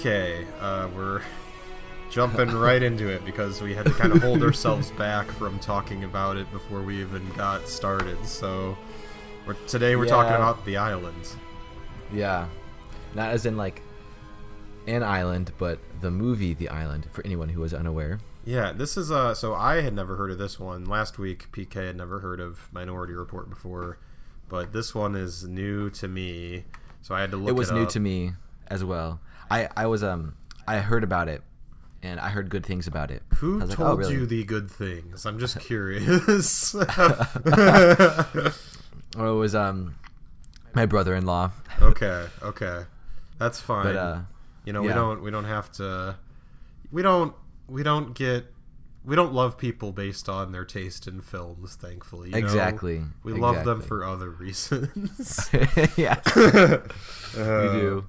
Okay, uh, we're jumping right into it because we had to kind of hold ourselves back from talking about it before we even got started. So, we're, today we're talking about the islands. Yeah. Not as in like an island, but the movie The Island for anyone who was unaware. Yeah, this is uh. So I had never heard of this one last week. PK had never heard of Minority Report before, but this one is new to me. So I had to look. it was new up. to me as well. I I was um I heard about it and I heard good things about it. Who was like, told oh, really? you the good things? I'm just curious. It was um my brother-in-law. okay, okay, that's fine. But uh you know, we don't we don't have to. We don't we don't get. We don't love people based on their taste in films, thankfully. you know? Exactly, We love them for other reasons. yeah. Uh, we do.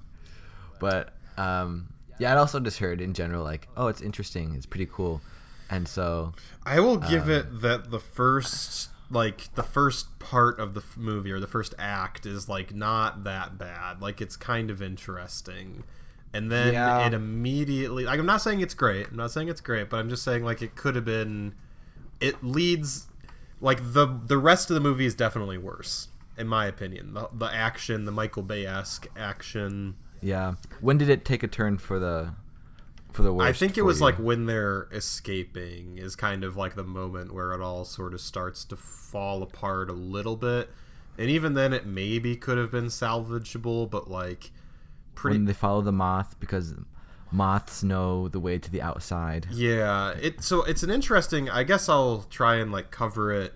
But um yeah, I'd also just heard in general like, oh, it's interesting, it's pretty cool. And so I will give Um, it that the first like the first part of the f- movie or the first act is like not that bad. Like it's kind of interesting. And then Yeah. it immediately like I'm not saying it's great. I'm not saying it's great, but I'm just saying like it could have been it leads like the the rest of the movie is definitely worse in my opinion. The, the action, the Michael Bay-esque action. Yeah. When did it take a turn for the for the worst? I think it was you? like when they're escaping is kind of like the moment where it all sort of starts to fall apart a little bit. And even then, it maybe could have been salvageable, but like pretty. when they follow the moth because moths know the way to the outside. yeah, it so it's an interesting. I guess I'll try and like cover it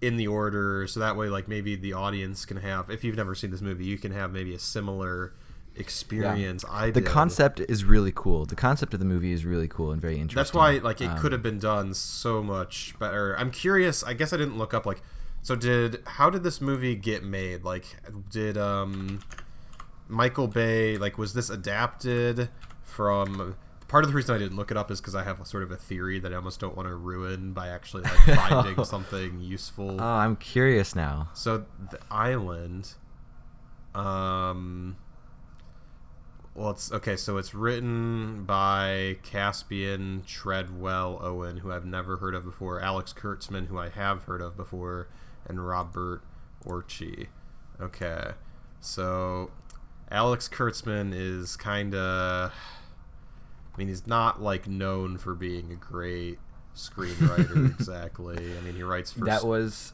in the order so that way like maybe the audience can have if you've never seen this movie you can have maybe a similar experience I The concept is really cool. The concept of the movie is really cool and very interesting. That's why like it Um, could have been done so much better. I'm curious. I guess I didn't look up like so did how did this movie get made? Like did um Michael Bay like was this adapted from part of the reason I didn't look it up is because I have sort of a theory that I almost don't want to ruin by actually like finding something useful. Oh, I'm curious now. So the island, um, well, it's okay. So it's written by Caspian Tredwell Owen, who I've never heard of before, Alex Kurtzman, who I have heard of before, and Robert Orci. Okay, so Alex Kurtzman is kind of. I mean, he's not like known for being a great screenwriter exactly. I mean, he writes for That was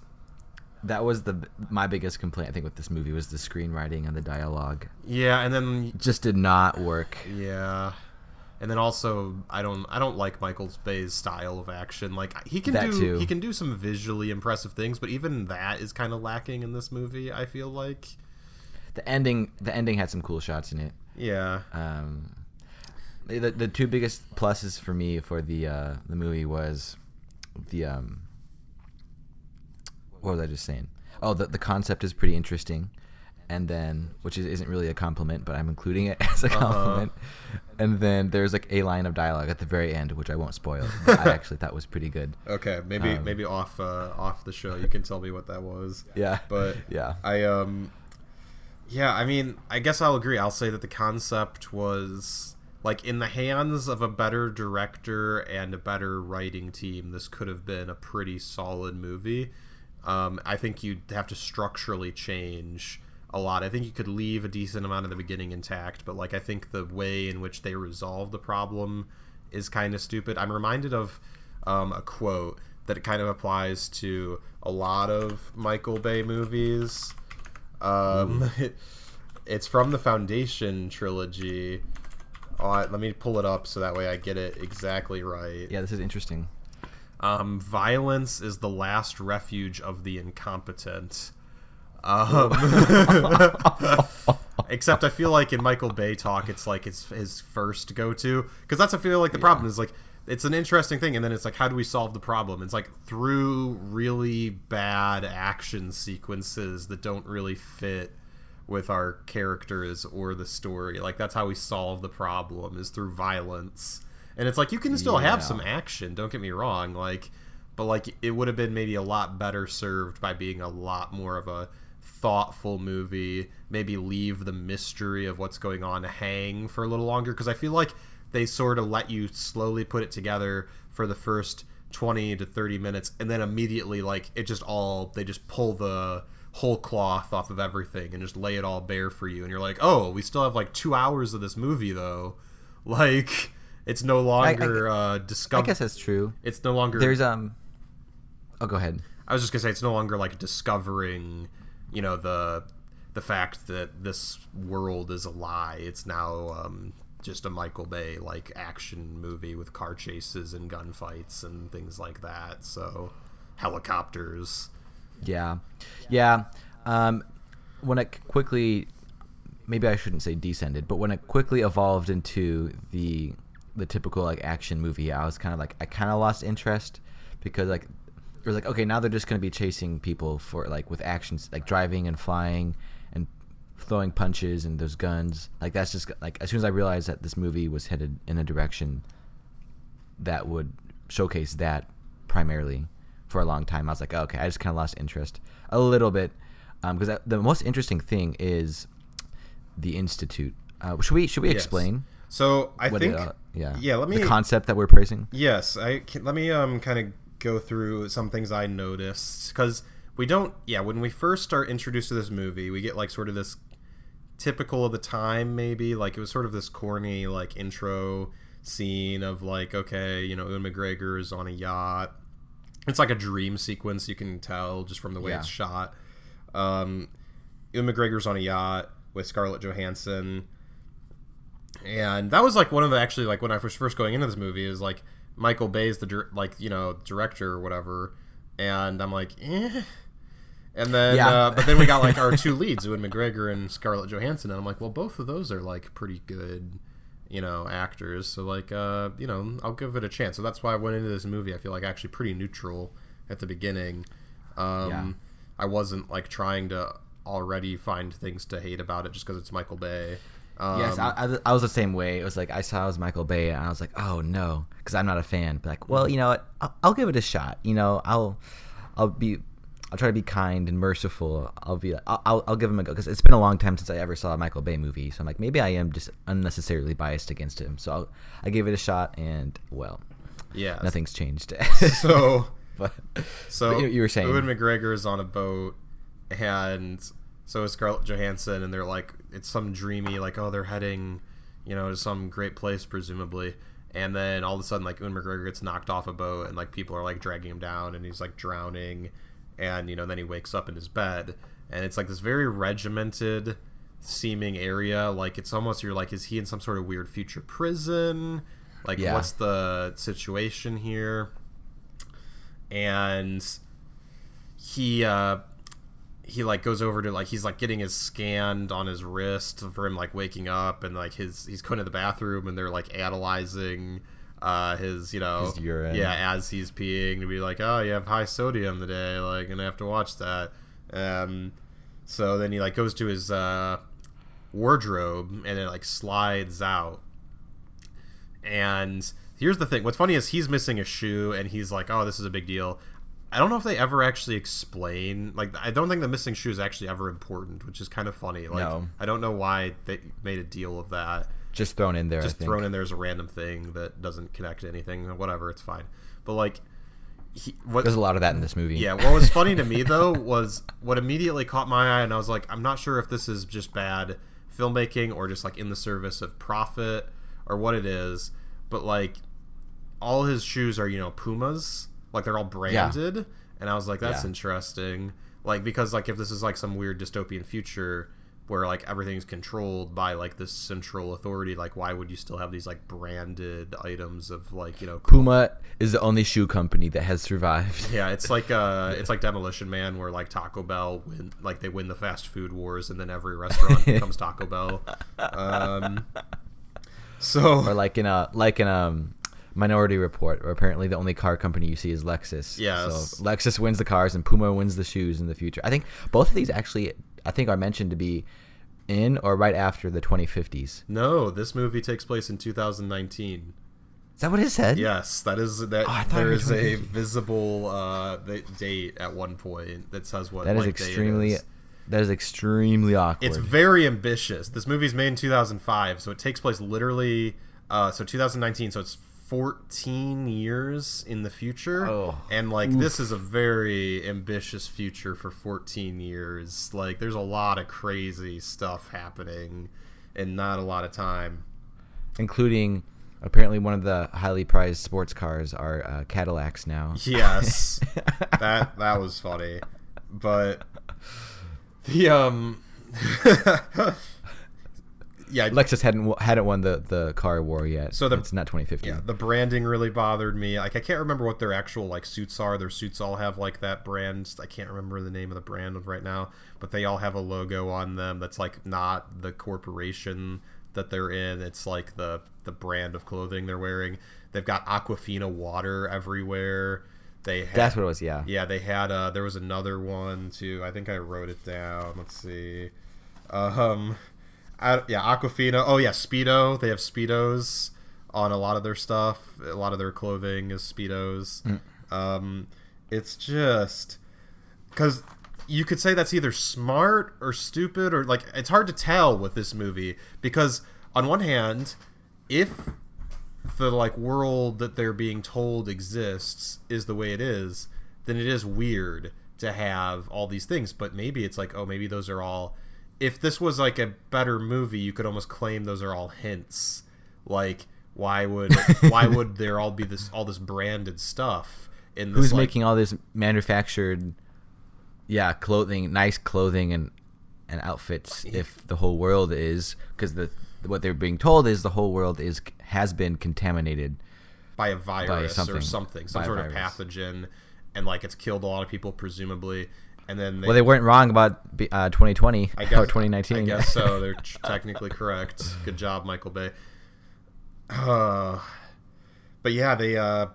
that was the my biggest complaint I think with this movie was the screenwriting and the dialogue. yeah, and then just did not work. Yeah. And then also I don't I don't like Michael Bay's style of action. Like he can That do too. he can do some visually impressive things, but even that is kind of lacking in this movie, I feel like. The ending the ending had some cool shots in it. Yeah. Um, the the two biggest pluses for me for the uh, the movie was the um, what was I just saying? Oh, the the concept is pretty interesting, and then which is, isn't really a compliment, but I'm including it as a Uh-huh. compliment. And then there's like a line of dialogue at the very end, which I won't spoil. But I actually thought was pretty good. Okay, maybe Um, maybe off uh, off the show you can tell me what that was. Yeah, But yeah, I um yeah, I mean, I guess I'll agree. I'll say that the concept was like in the hands of a better director and a better writing team, this could have been a pretty solid movie. Um, I think you'd have to structurally change a lot. I think you could leave a decent amount of the beginning intact, but like I think the way in which they resolve the problem is kind of stupid. I'm reminded of um, a quote that it kind of applies to a lot of Michael Bay movies. Um, it's from the Foundation trilogy. Uh, let me pull it up so that way I get it exactly right. yeah. This is interesting. Um, violence is the last refuge of the incompetent. Um, except I feel like in Michael Bay talk, it's like it's his first go to because that's I feel like the problem is like it's an interesting thing, and then it's like how do we solve the problem? It's like through really bad action sequences that don't really fit with our characters or the story. Like that's how we solve the problem is through violence. And it's like you can still have some action, don't get me wrong, like but like it would have been maybe a lot better served by being a lot more of a thoughtful movie. Maybe leave the mystery of what's going on hang for a little longer because I feel like they sort of let you slowly put it together for the first 20 to 30 minutes and then immediately like it just all they just pull the whole cloth off of everything and just lay it all bare for you and you're like oh we still have like two hours of this movie though like it's no longer I, uh I guess that's true. it's no longer There's um. Oh, go ahead. I was just gonna say it's no longer like discovering, you know, the the fact that this world is a lie. It's now um, just a Michael Bay like action movie with car chases and gunfights and things like that. So helicopters. Yeah, yeah. Um, when it quickly, maybe I shouldn't say descended, but when it quickly evolved into the the typical like action movie, I was kind of like I kind of lost interest because like it was like okay now they're just gonna be chasing people for like with actions like driving and flying and throwing punches and those guns like that's just like as soon as I realized that this movie was headed in a direction that would showcase that primarily for a long time. I was like, okay, I just kind of lost interest a little bit because the most interesting thing is the institute. Uh, should we should we Yes. explain? So I what think it, uh, yeah yeah, let me- the concept that we're praising. Yes, I can, let me um kind of go through some things I noticed because we don't. Yeah, when we first start introduced to this movie, we get like sort of this typical of the time, maybe like it was sort of this corny like intro scene of like okay, you know, Ewan McGregor is on a yacht. It's like a dream sequence. You can tell just from the way Yeah. it's shot. Um, Ewan McGregor's on a yacht with Scarlett Johansson and that was like one of the actually like when I was first going into this movie is like Michael Bay's the dir- like you know director or whatever, and I'm like, eh. And then, Yeah. uh, but then we got like our two leads, Ewan McGregor and Scarlett Johansson, and I'm like, well, both of those are like pretty good, you know, actors. So like, uh, you know, I'll give it a chance. So that's why I went into this movie. I feel like actually pretty neutral at the beginning. Um, Yeah. I wasn't like trying to already find things to hate about it just because it's Michael Bay. Um, yes, I, I, I was the same way. It was like I saw it was Michael Bay, and I was like, oh no, because I'm not a fan. But like, well, you know what? I'll, I'll give it a shot. You know, I'll I'll be I'll try to be kind and merciful. I'll be I'll I'll, I'll give him a go because it's been a long time since I ever saw a Michael Bay movie. So I'm like, maybe I am just unnecessarily biased against him. So I'll, I gave it a shot, and well, yeah. nothing's changed. So but So But you- you were saying- Ewan McGregor is on a boat, and so is Scarlett Johansson, and they're like, it's some dreamy, like, oh, they're heading, you know, to some great place, presumably. And then all of a sudden, like, Ewan McGregor gets knocked off a boat, and like people are like dragging him down, and he's like drowning, and you know, then he wakes up in his bed, and it's like this very regimented seeming area. Like, it's almost you're like, is he in some sort of weird future prison? Like, Yeah. what's the situation here? and he uh he like goes over to like he's like getting his scanned on his wrist for him like waking up and like his he's going to the bathroom and they're like analyzing uh his you know His urine. yeah as he's peeing to be like oh you have high sodium today like gonna have to watch that um so then he like goes to his uh wardrobe and it like slides out and here's the thing what's funny is he's missing a shoe and he's like, oh, this is a big deal. I don't know if they ever actually explain. Like, I don't think the missing shoe is actually ever important, which is kind of funny. Like, No. I don't know why they made a deal of that. just thrown in there. Just I think. thrown in there as a random thing that doesn't connect to anything. Whatever, it's fine. But like, he, what There's a lot of that in this movie. yeah, what was funny to me though was what immediately caught my eye, and I was like, I'm not sure if this is just bad filmmaking or just like in the service of profit or what it is, but like all his shoes are you know Pumas, like they're all branded, and I was like, that's Yeah. interesting, like because like if this is like some weird dystopian future where like everything's controlled by like this central authority, like why would you still have these like branded items of like you know Puma is the only shoe company that has survived. yeah, it's like uh, it's like Demolition Man, where like Taco Bell win, like they win the fast food wars, and then every restaurant becomes Taco Bell. Um, so or like in a like in um Minority Report, where apparently the only car company you see is Lexus. Yes. So Lexus wins the cars and Puma wins the shoes in the future. I think both of these actually, I think, are mentioned to be in or right after the 2050s. no, this movie takes place in 2019. Is that what it said? Yes, that is that. Oh, there is a visible uh, date at one point that says what That is like, day it extremely. is. that is extremely awkward. It's very ambitious. This movie's made in 2005, so it takes place literally. Uh, so 2019, so it's 14 years in the future, Oh. and like this is a very ambitious future for 14 years. Like, there's a lot of crazy stuff happening, and not a lot of time. including apparently one of the highly prized sports cars are uh, Cadillacs now. Yes, that that was funny, but the um. yeah, Lexus hadn't hadn't won the, the car war yet. So the- it's not 2015. Yeah, the branding really bothered me. Like I can't remember what their actual like suits are. Their suits all have like that brand. I can't remember the name of the brand right now, but they all have a logo on them that's like not the corporation that they're in. It's like the the brand of clothing they're wearing. They've got Aquafina water everywhere. They have, That's what it was. Yeah. yeah, they had uh there was another one too. I think I wrote it down. Let's see. Um I, yeah, Aquafina. Oh yeah, Speedo. They have Speedos on a lot of their stuff. A lot of their clothing is Speedos. Um it's just cuz you could say that's either smart or stupid or like it's hard to tell with this movie because on one hand, if the like world that they're being told exists is the way it is, then it is weird to have all these things. But maybe it's like, oh, maybe those are all. If this was like a better movie, you could almost claim those are all hints. Like, why would why would there all be this all this branded stuff in this? Who's like- making all this manufactured, yeah, clothing, nice clothing and and outfits? If the whole world is because the what they're being told is the whole world is has been contaminated. by a virus something. or something, some By sort of pathogen, and like it's killed a lot of people presumably. And then they, Well, they weren't wrong about uh, 2020 I guess, or 2019. I guess so. They're technically correct. Good job, Michael Bay. Uh, but yeah, they. Uh,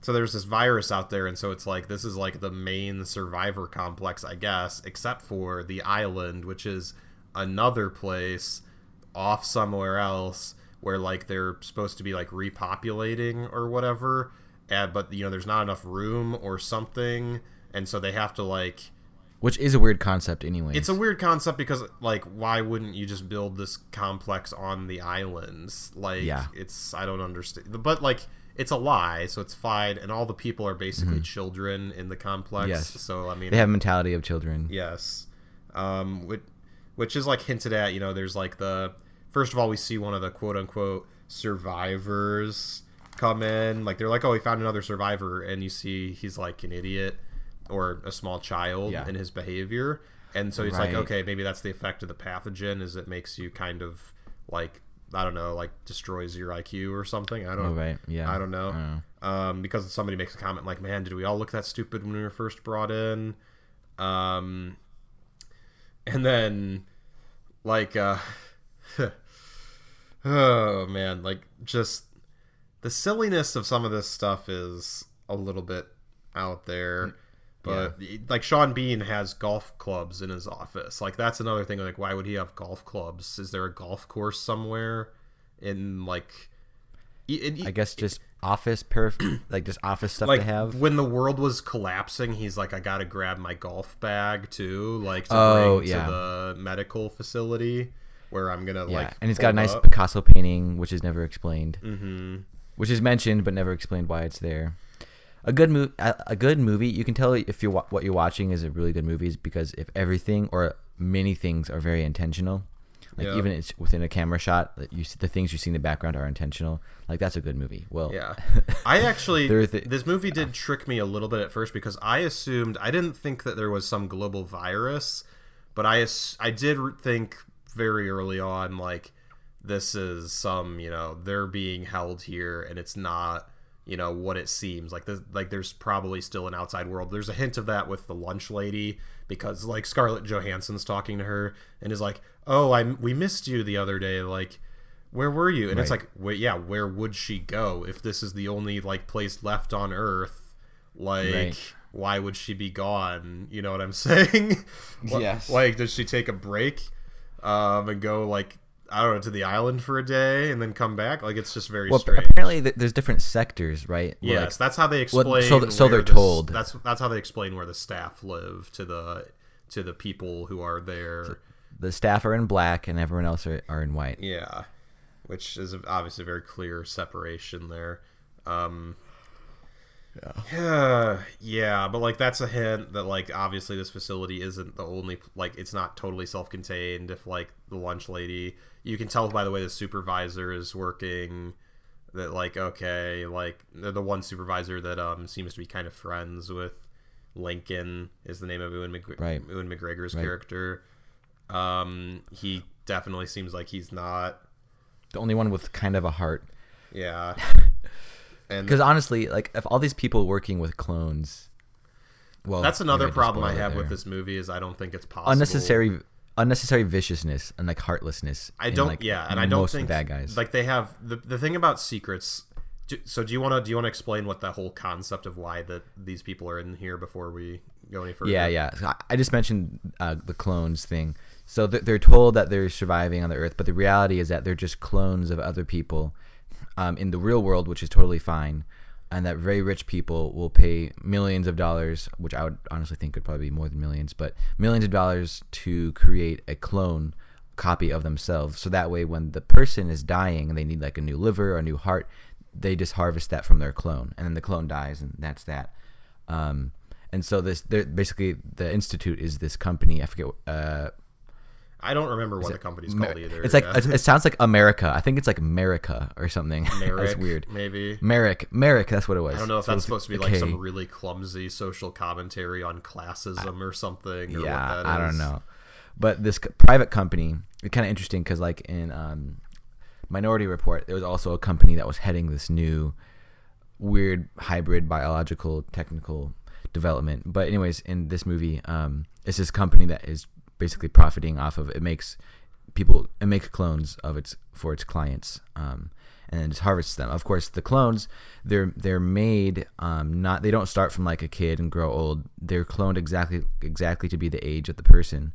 so there's this virus out there, and so it's like this is like the main survivor complex, I guess, except for the island, which is another place off somewhere else where like they're supposed to be like repopulating or whatever. And, but you know, there's not enough room or something, and so they have to like Which is a weird concept, anyway. it's a weird concept because like why wouldn't you just build this complex on the islands? Like Yeah. it's I don't understand. But like it's a lie, so it's fine and all the people are basically children in the complex. Mm-hmm. Yes. So I mean they have a mentality of children. Yes. Um, which, which is like hinted at, you know, there's like the first of all, we see one of the quote unquote survivors come in. Like they're like, oh, we found another survivor, and you see he's like an idiot or a small child Yeah. in his behavior, and so it's like, okay, maybe that's the effect of the pathogen, is it makes you kind of like I don't know, like destroys your IQ or something. I don't. Oh, right. Yeah. I don't know. I don't know. Um, because somebody makes a comment like, "Man, did we all look that stupid when we were first brought in?" Um, and then, like, uh, oh man, like just the silliness of some of this stuff is a little bit out there. But like Sean Bean has golf clubs in his office. Like that's another thing. Like why would he have golf clubs? Is there a golf course somewhere in like? I guess just office perf, like just office stuff like to have. when the world was collapsing, he's like, I gotta grab my golf bag too, like to Oh, bring yeah. to the medical facility where I'm gonna yeah, like. and it's got a nice up. Picasso painting, which is never explained. Mm-hmm. which is mentioned but never explained why it's there. A good movie, a, good movie. You can tell if you what you're watching is a really good movie is because if everything or many things are very intentional, like Yeah. even it's within a camera shot, that you see, the things you see in the background are intentional. Like that's a good movie. Well, Yeah, I actually are this movie did uh, trick me a little bit at first because I assumed I didn't think that there was some global virus, but I I did think very early on like this is some you know they're being held here and it's not you know what it seems like. This, like there's probably still an outside world. There's a hint of that with the lunch lady because like scarlett johansson's talking to her and is like oh i we missed you the other day. Like where were you? And it's like wait yeah where would she go if this is the only like place left on earth? Like Right. why would she be gone? You know what i'm saying? Yes. like does she take a break um and go like i don't know to the island for a day and then come back like it's just very Well, strange apparently th- there's different sectors, right? Where, Yes, like, that's how they Well, explain. so th- so where they're the told. That's that's how they explain where the staff live to the to the people who are there. The staff are in black, and everyone else are, are in white. Yeah, which is obviously a very clear separation there. Um, yeah. yeah, but like that's a hint that like obviously this facility isn't the only like it's not totally self-contained. If like the lunch lady, you can tell by the way the supervisor is working that like okay, like the the one supervisor that um seems to be kind of friends with Lincoln is the name of Ewan, McG- Right. Ewan McGregor's Right. character. Um, he definitely seems like he's not. The only one with kind of a heart. Yeah. And Because honestly, like if all these people working with clones, well, that's another maybe I just problem I have with this movie is I don't think it's possible. unnecessary, unnecessary viciousness and like heartlessness. I don't. like, yeah, and I don't think bad guys. like they have the the thing about secrets. do- So do you want to do you want to explain what the whole concept of why that these people are in here before we go any further? Yeah, yeah. So I- I just mentioned uh, the clones thing. So th- they're told that they're surviving on the Earth, but the reality is that they're just clones of other people um, in the real world, which is totally fine. And that very rich people will pay millions of dollars, which I would honestly think could probably be more than millions, but millions of dollars to create a clone copy of themselves. So that way, when the person is dying and they need like a new liver or a new heart, they just harvest that from their clone, and then the clone dies, and that's that. Um, and so this, basically, the institute is this company. I forget. Uh, I don't remember what the company's called either. It's like yeah. it, sounds like America. I think it's like America or something. that's Merrick, weird. Maybe Merrick, Merrick. That's what it was. I don't know if So that's supposed to be like K. some really clumsy social commentary on classism or something. Or yeah, what that I don't know. But this c- private company, it's kind of interesting because, like in um, Minority Report, there was also a company that was heading this new weird hybrid biological technical development. But anyways, in this movie, um, it's this company that is basically profiting off of it makes people it makes clones of its for its clients. Um, and then just harvests them. Of course, the clones they're they're made um, not they don't start from like a kid and grow old. They're cloned exactly exactly to be the age of the person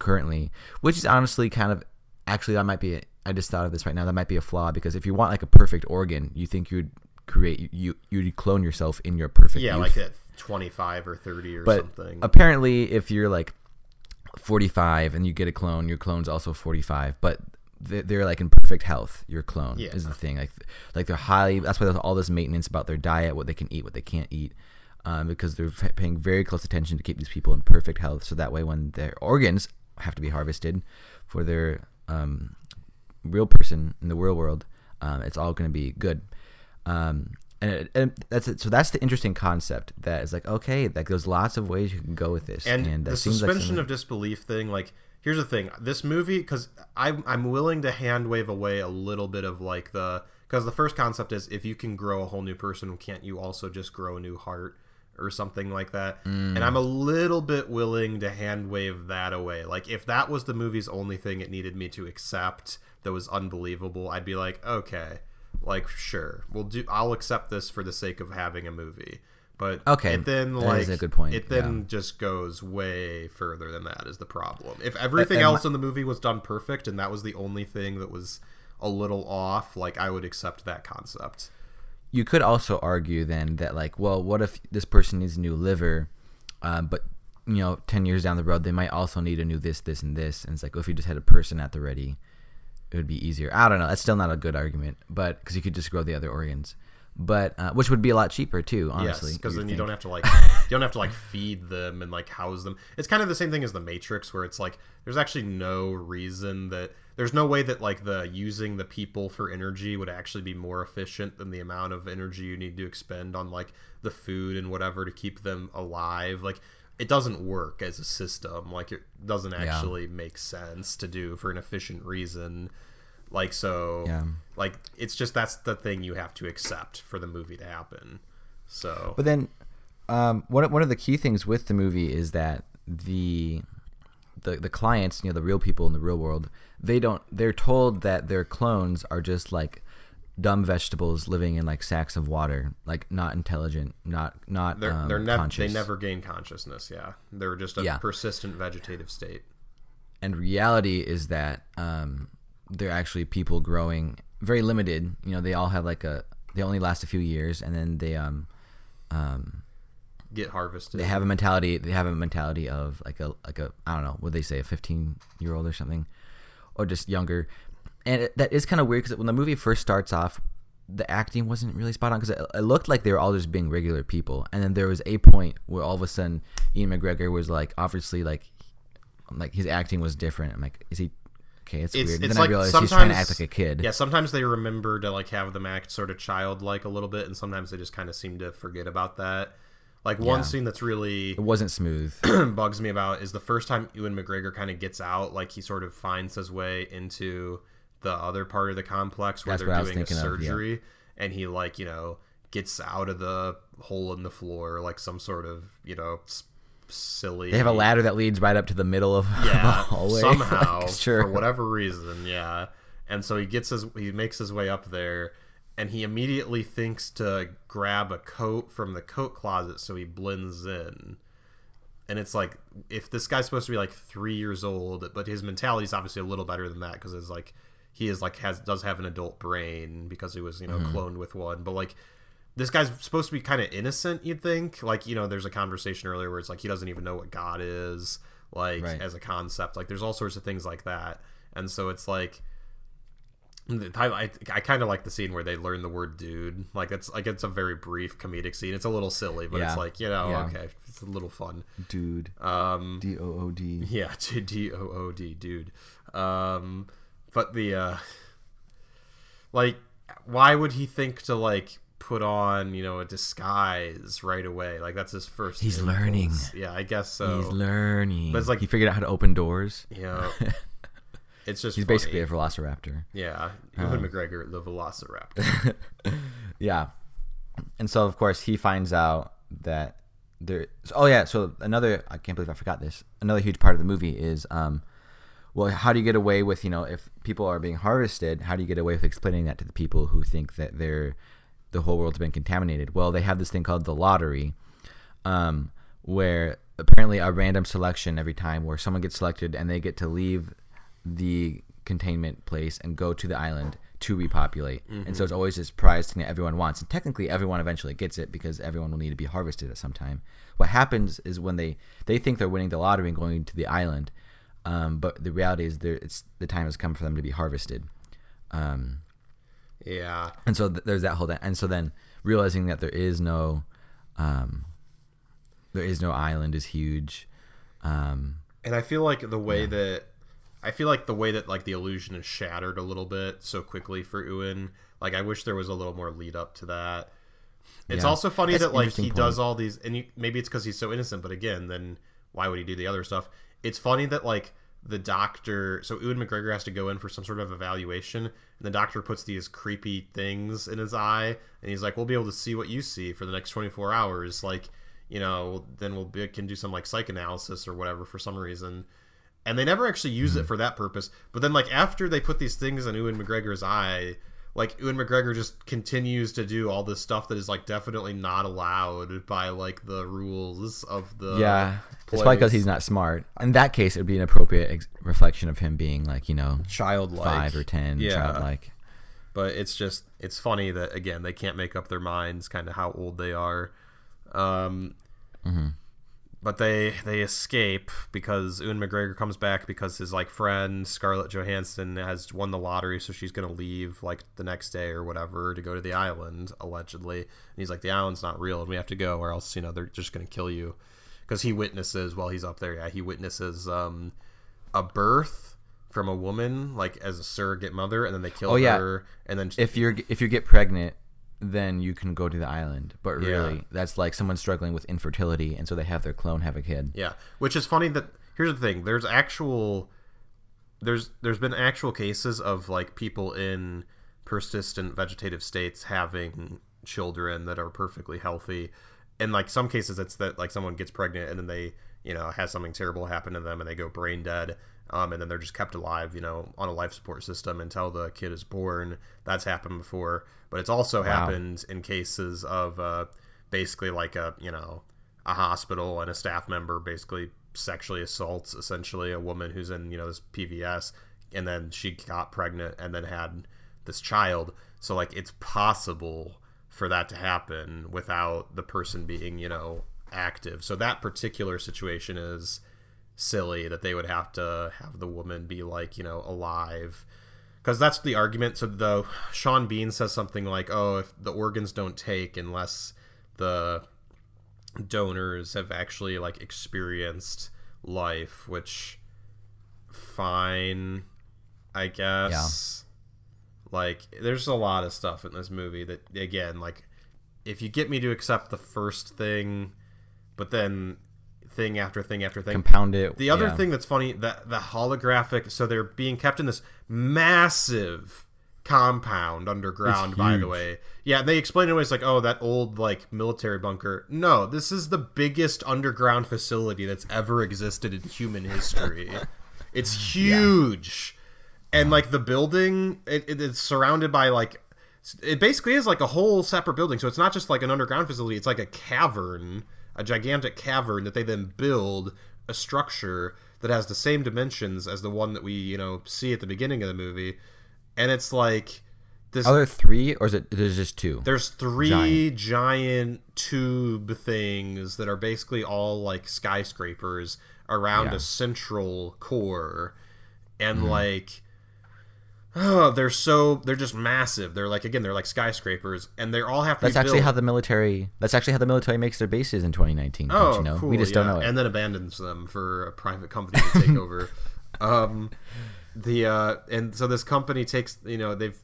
currently, which is honestly kind of actually that might be a, I just thought of this right now. That might be a flaw because if you want like a perfect organ, you think you'd create you you'd clone yourself in your perfect Yeah, youth. like at twenty five or thirty or but something. apparently if you're like 45 and you get a clone, your clone's also 45, but they- they're like in perfect health. Your clone Yeah. is the thing. Like, like they're highly. That's why there's all this maintenance about their diet, what they can eat, what they can't eat, um, because they're paying very close attention to keep these people in perfect health. So that way, when their organs have to be harvested for their um, real person in the real world, um, it's all going to be good. And, and that's it. So that's the interesting concept. That is like okay, like there's lots of ways you can go with this, and, that the like suspension something- of disbelief thing like here's the thing this movie because I'm, I'm willing to hand wave away a little bit of like the because the first concept is if you can grow a whole new person can't you also just grow a new heart or something like that and Mm. i'm a little bit willing to hand wave that away like if that was the movie's only thing it needed me to accept that was unbelievable i'd be like okay like sure we'll do i'll accept this for the sake of having a movie but Okay, it then like a good point, it then yeah. just goes way further than that is the problem. If everything and else in the movie was done perfect and that was the only thing that was a little off, like I would accept that concept. you could also argue then that like, well, what if this person needs a new liver, um, but you know, ten years down the road they might also need a new this, this, and this, and it's like, well, if you just had a person at the ready, it would be easier. I don't know. That's still not a good argument, but because you could just grow the other organs, but uh, which would be a lot cheaper too, honestly. yes, because then would you don't have to like you don't have to like feed them and like house them. It's kind of the same thing as the Matrix, where it's like there's actually no reason that there's no way that like the using the people for energy would actually be more efficient than the amount of energy you need to expend on like the food and whatever to keep them alive. Like it doesn't work as a system. Like it doesn't actually make sense to do for an efficient reason. Like so, Yeah. like it's just that's the thing you have to accept for the movie to happen. So But then, um, one one of the key things with the movie is that the the the clients, you know, the real people in the real world, they don't. They're told that their clones are just like dumb vegetables living in like sacks of water, like not intelligent, not not they're um, they're never conscious. they never gain consciousness. Yeah, they're just a Yeah. persistent vegetative state. and reality is that um, they're actually people growing very limited. You know, they all have like a they only last a few years, and then they um um get harvested. they have a mentality. They have a mentality of like a like a I don't know what they say a fifteen year old or something, or just younger, and it, that is kind of weird because when the movie first starts off, the acting wasn't really spot on because it, it looked like they were all just being regular people, and then there was a point where all of a sudden Ewan McGregor was like obviously like like his acting was different. I'm like, is he okay? It's, It's, weird. it's then like I realized he's trying to act like a kid. Yeah, sometimes they remember to like have them act sort of childlike a little bit, and sometimes they just kind of seem to forget about that. Like one Yeah. scene that's really It wasn't smooth. bugs me about is the first time Ewan McGregor kind of gets out, like he sort of finds his way into the other part of the complex where That's they're doing a thinking of, yeah. surgery, and he like you know gets out of the hole in the floor like some sort of you know silly. They have a ladder that leads right up to the middle of the yeah hallway. somehow Like, sure. for whatever reason yeah and so he gets his he makes his way up there and he immediately thinks to grab a coat from the coat closet so he blends in and it's like if this guy's supposed to be like three years old but his mentality is obviously a little better than that because it's like he is like has does have an adult brain because he was you know Mm-hmm. cloned with one but like this guy's supposed to be kind of innocent you'd think like you know there's a conversation earlier where it's like he doesn't even know what god is like Right. as a concept like there's all sorts of things like that and so it's like I, I, kind of like the scene where they learn the word dude like it's like it's a very brief comedic scene it's a little silly but Yeah. it's like you know Yeah. okay it's a little fun dude. um D O O D. yeah, D O O D, dude. Um, but the uh, like, why would he think to like put on you know a disguise right away? Like that's his first. He's impulse. learning. Yeah, I guess so. He's learning. But it's like- he figured out how to open doors. you know, it's just He's funny. basically a velociraptor. yeah. Ewan McGregor, the Velociraptor. Yeah. And so of course he finds out that there oh yeah, so another I can't believe I forgot this. Another huge part of the movie is um well how do you get away with, you know, if people are being harvested, how do you get away with explaining that to the people who think that they're the whole world's been contaminated? Well, they have this thing called the lottery. Um where apparently a random selection every time where someone gets selected and they get to leave the containment place and go to the island to repopulate. And so it's always this prize thing that everyone wants. And technically everyone eventually gets it because everyone will need to be harvested at some time. What happens is when they they think they're winning the lottery and going to the island, um, but the reality is there it's the time has come for them to be harvested. Um, yeah, and so th- there's that whole thing. And so then realizing that there is no um, there is no island is huge. Um, and I feel like the way that I feel like the way that like the illusion is shattered a little bit so quickly for Ewan. Like I wish there was a little more lead up to that. It's Yeah. also funny That's that like he does all these, and you, maybe it's because he's so innocent. But again, then why would he do the other stuff? It's funny that like the doctor, so Ewan McGregor has to go in for some sort of evaluation, and the doctor puts these creepy things in his eye, and he's like, "We'll be able to see what you see for the next twenty four hours." Like, you know, then we'll be, can do some like psychoanalysis or whatever for some reason. And they never actually use it hmm. for that purpose. But then, like after they put these things in Ewan McGregor's eye, like Ewan McGregor just continues to do all this stuff that is like definitely not allowed by like the rules of the yeah, it's probably because he's not smart. In that case, it would be an appropriate ex- reflection of him being like you know childlike five or ten, Yeah. childlike. but it's just it's funny that again they can't make up their minds kind of how old they are um but they they escape because Ewan McGregor comes back because his like friend Scarlett Johansson has won the lottery so she's gonna leave like the next day or whatever to go to the island allegedly and he's like the island's not real and we have to go or else you know they're just gonna kill you because he witnesses while he's up there yeah he witnesses um a birth from a woman like as a surrogate mother and then they kill Oh, yeah. her and then If you're if you get pregnant, then you can go to the island. But really, Yeah. that's like someone struggling with infertility, and so they have their clone have a kid. Yeah, which is funny that here's the thing. There's actual there's there's been actual cases of like people in persistent vegetative states having children that are perfectly healthy. And like some cases it's that like someone gets pregnant and then they, you know, has something terrible happen to them and they go brain dead. Um, and then they're just kept alive, you know, on a life support system until the kid is born. That's happened before, but it's also happened in cases of uh, basically like a you know a hospital and a staff member basically sexually assaults essentially a woman who's in you know this PVS and then she got pregnant and then had this child so like it's possible for that to happen without the person being you know active. So that particular situation is silly that they would have to have the woman be like you know alive because that's the argument. So the Sean Bean says something like, "Oh, if the organs don't take unless the donors have actually like experienced life," which fine, I guess. Yeah. Like, there's a lot of stuff in this movie that, again, like, if you get me to accept the first thing, but then thing after thing after thing, Compound it. the other yeah. thing that's funny that the holographic, so they're being kept in this massive compound underground. By the way, yeah, they explain it as like, oh, that old like military bunker. No, this is the biggest underground facility that's ever existed in human history. it's huge, and like the building, it, it, it's surrounded by like. It basically is like a whole separate building, so it's not just like an underground facility. It's like a cavern, a gigantic cavern that they then build a structure that has the same dimensions as the one that we you know see at the beginning of the movie, and it's like this. Are there three, or is it? There's just two. There's three giant. tube things that are basically all like skyscrapers around Yeah. a central core, and Mm-hmm. like. Oh, they're so they're just massive. They're like again, they're like skyscrapers, and they all have to That's be actually built. how the military. That's actually how the military makes their bases in 2019. Oh, you know? cool. we just yeah. don't know it. And then abandons them for a private company to take over. Um, the uh, and so this company takes you know they've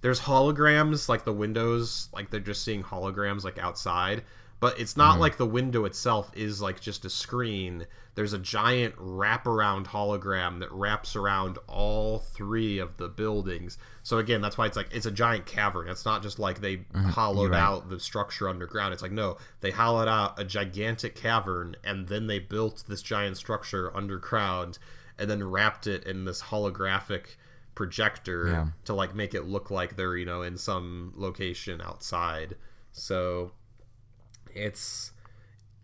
there's holograms like the windows like they're just seeing holograms like outside, but it's not Mm-hmm. like the window itself is like just a screen. There's a giant wraparound hologram that wraps around all three of the buildings. So again, that's why it's like it's a giant cavern. It's not just like they hollowed Mm-hmm. right. out the structure underground. It's like no, they hollowed out a gigantic cavern and then they built this giant structure underground and then wrapped it in this holographic projector Yeah. to like make it look like they're you know in some location outside. So it's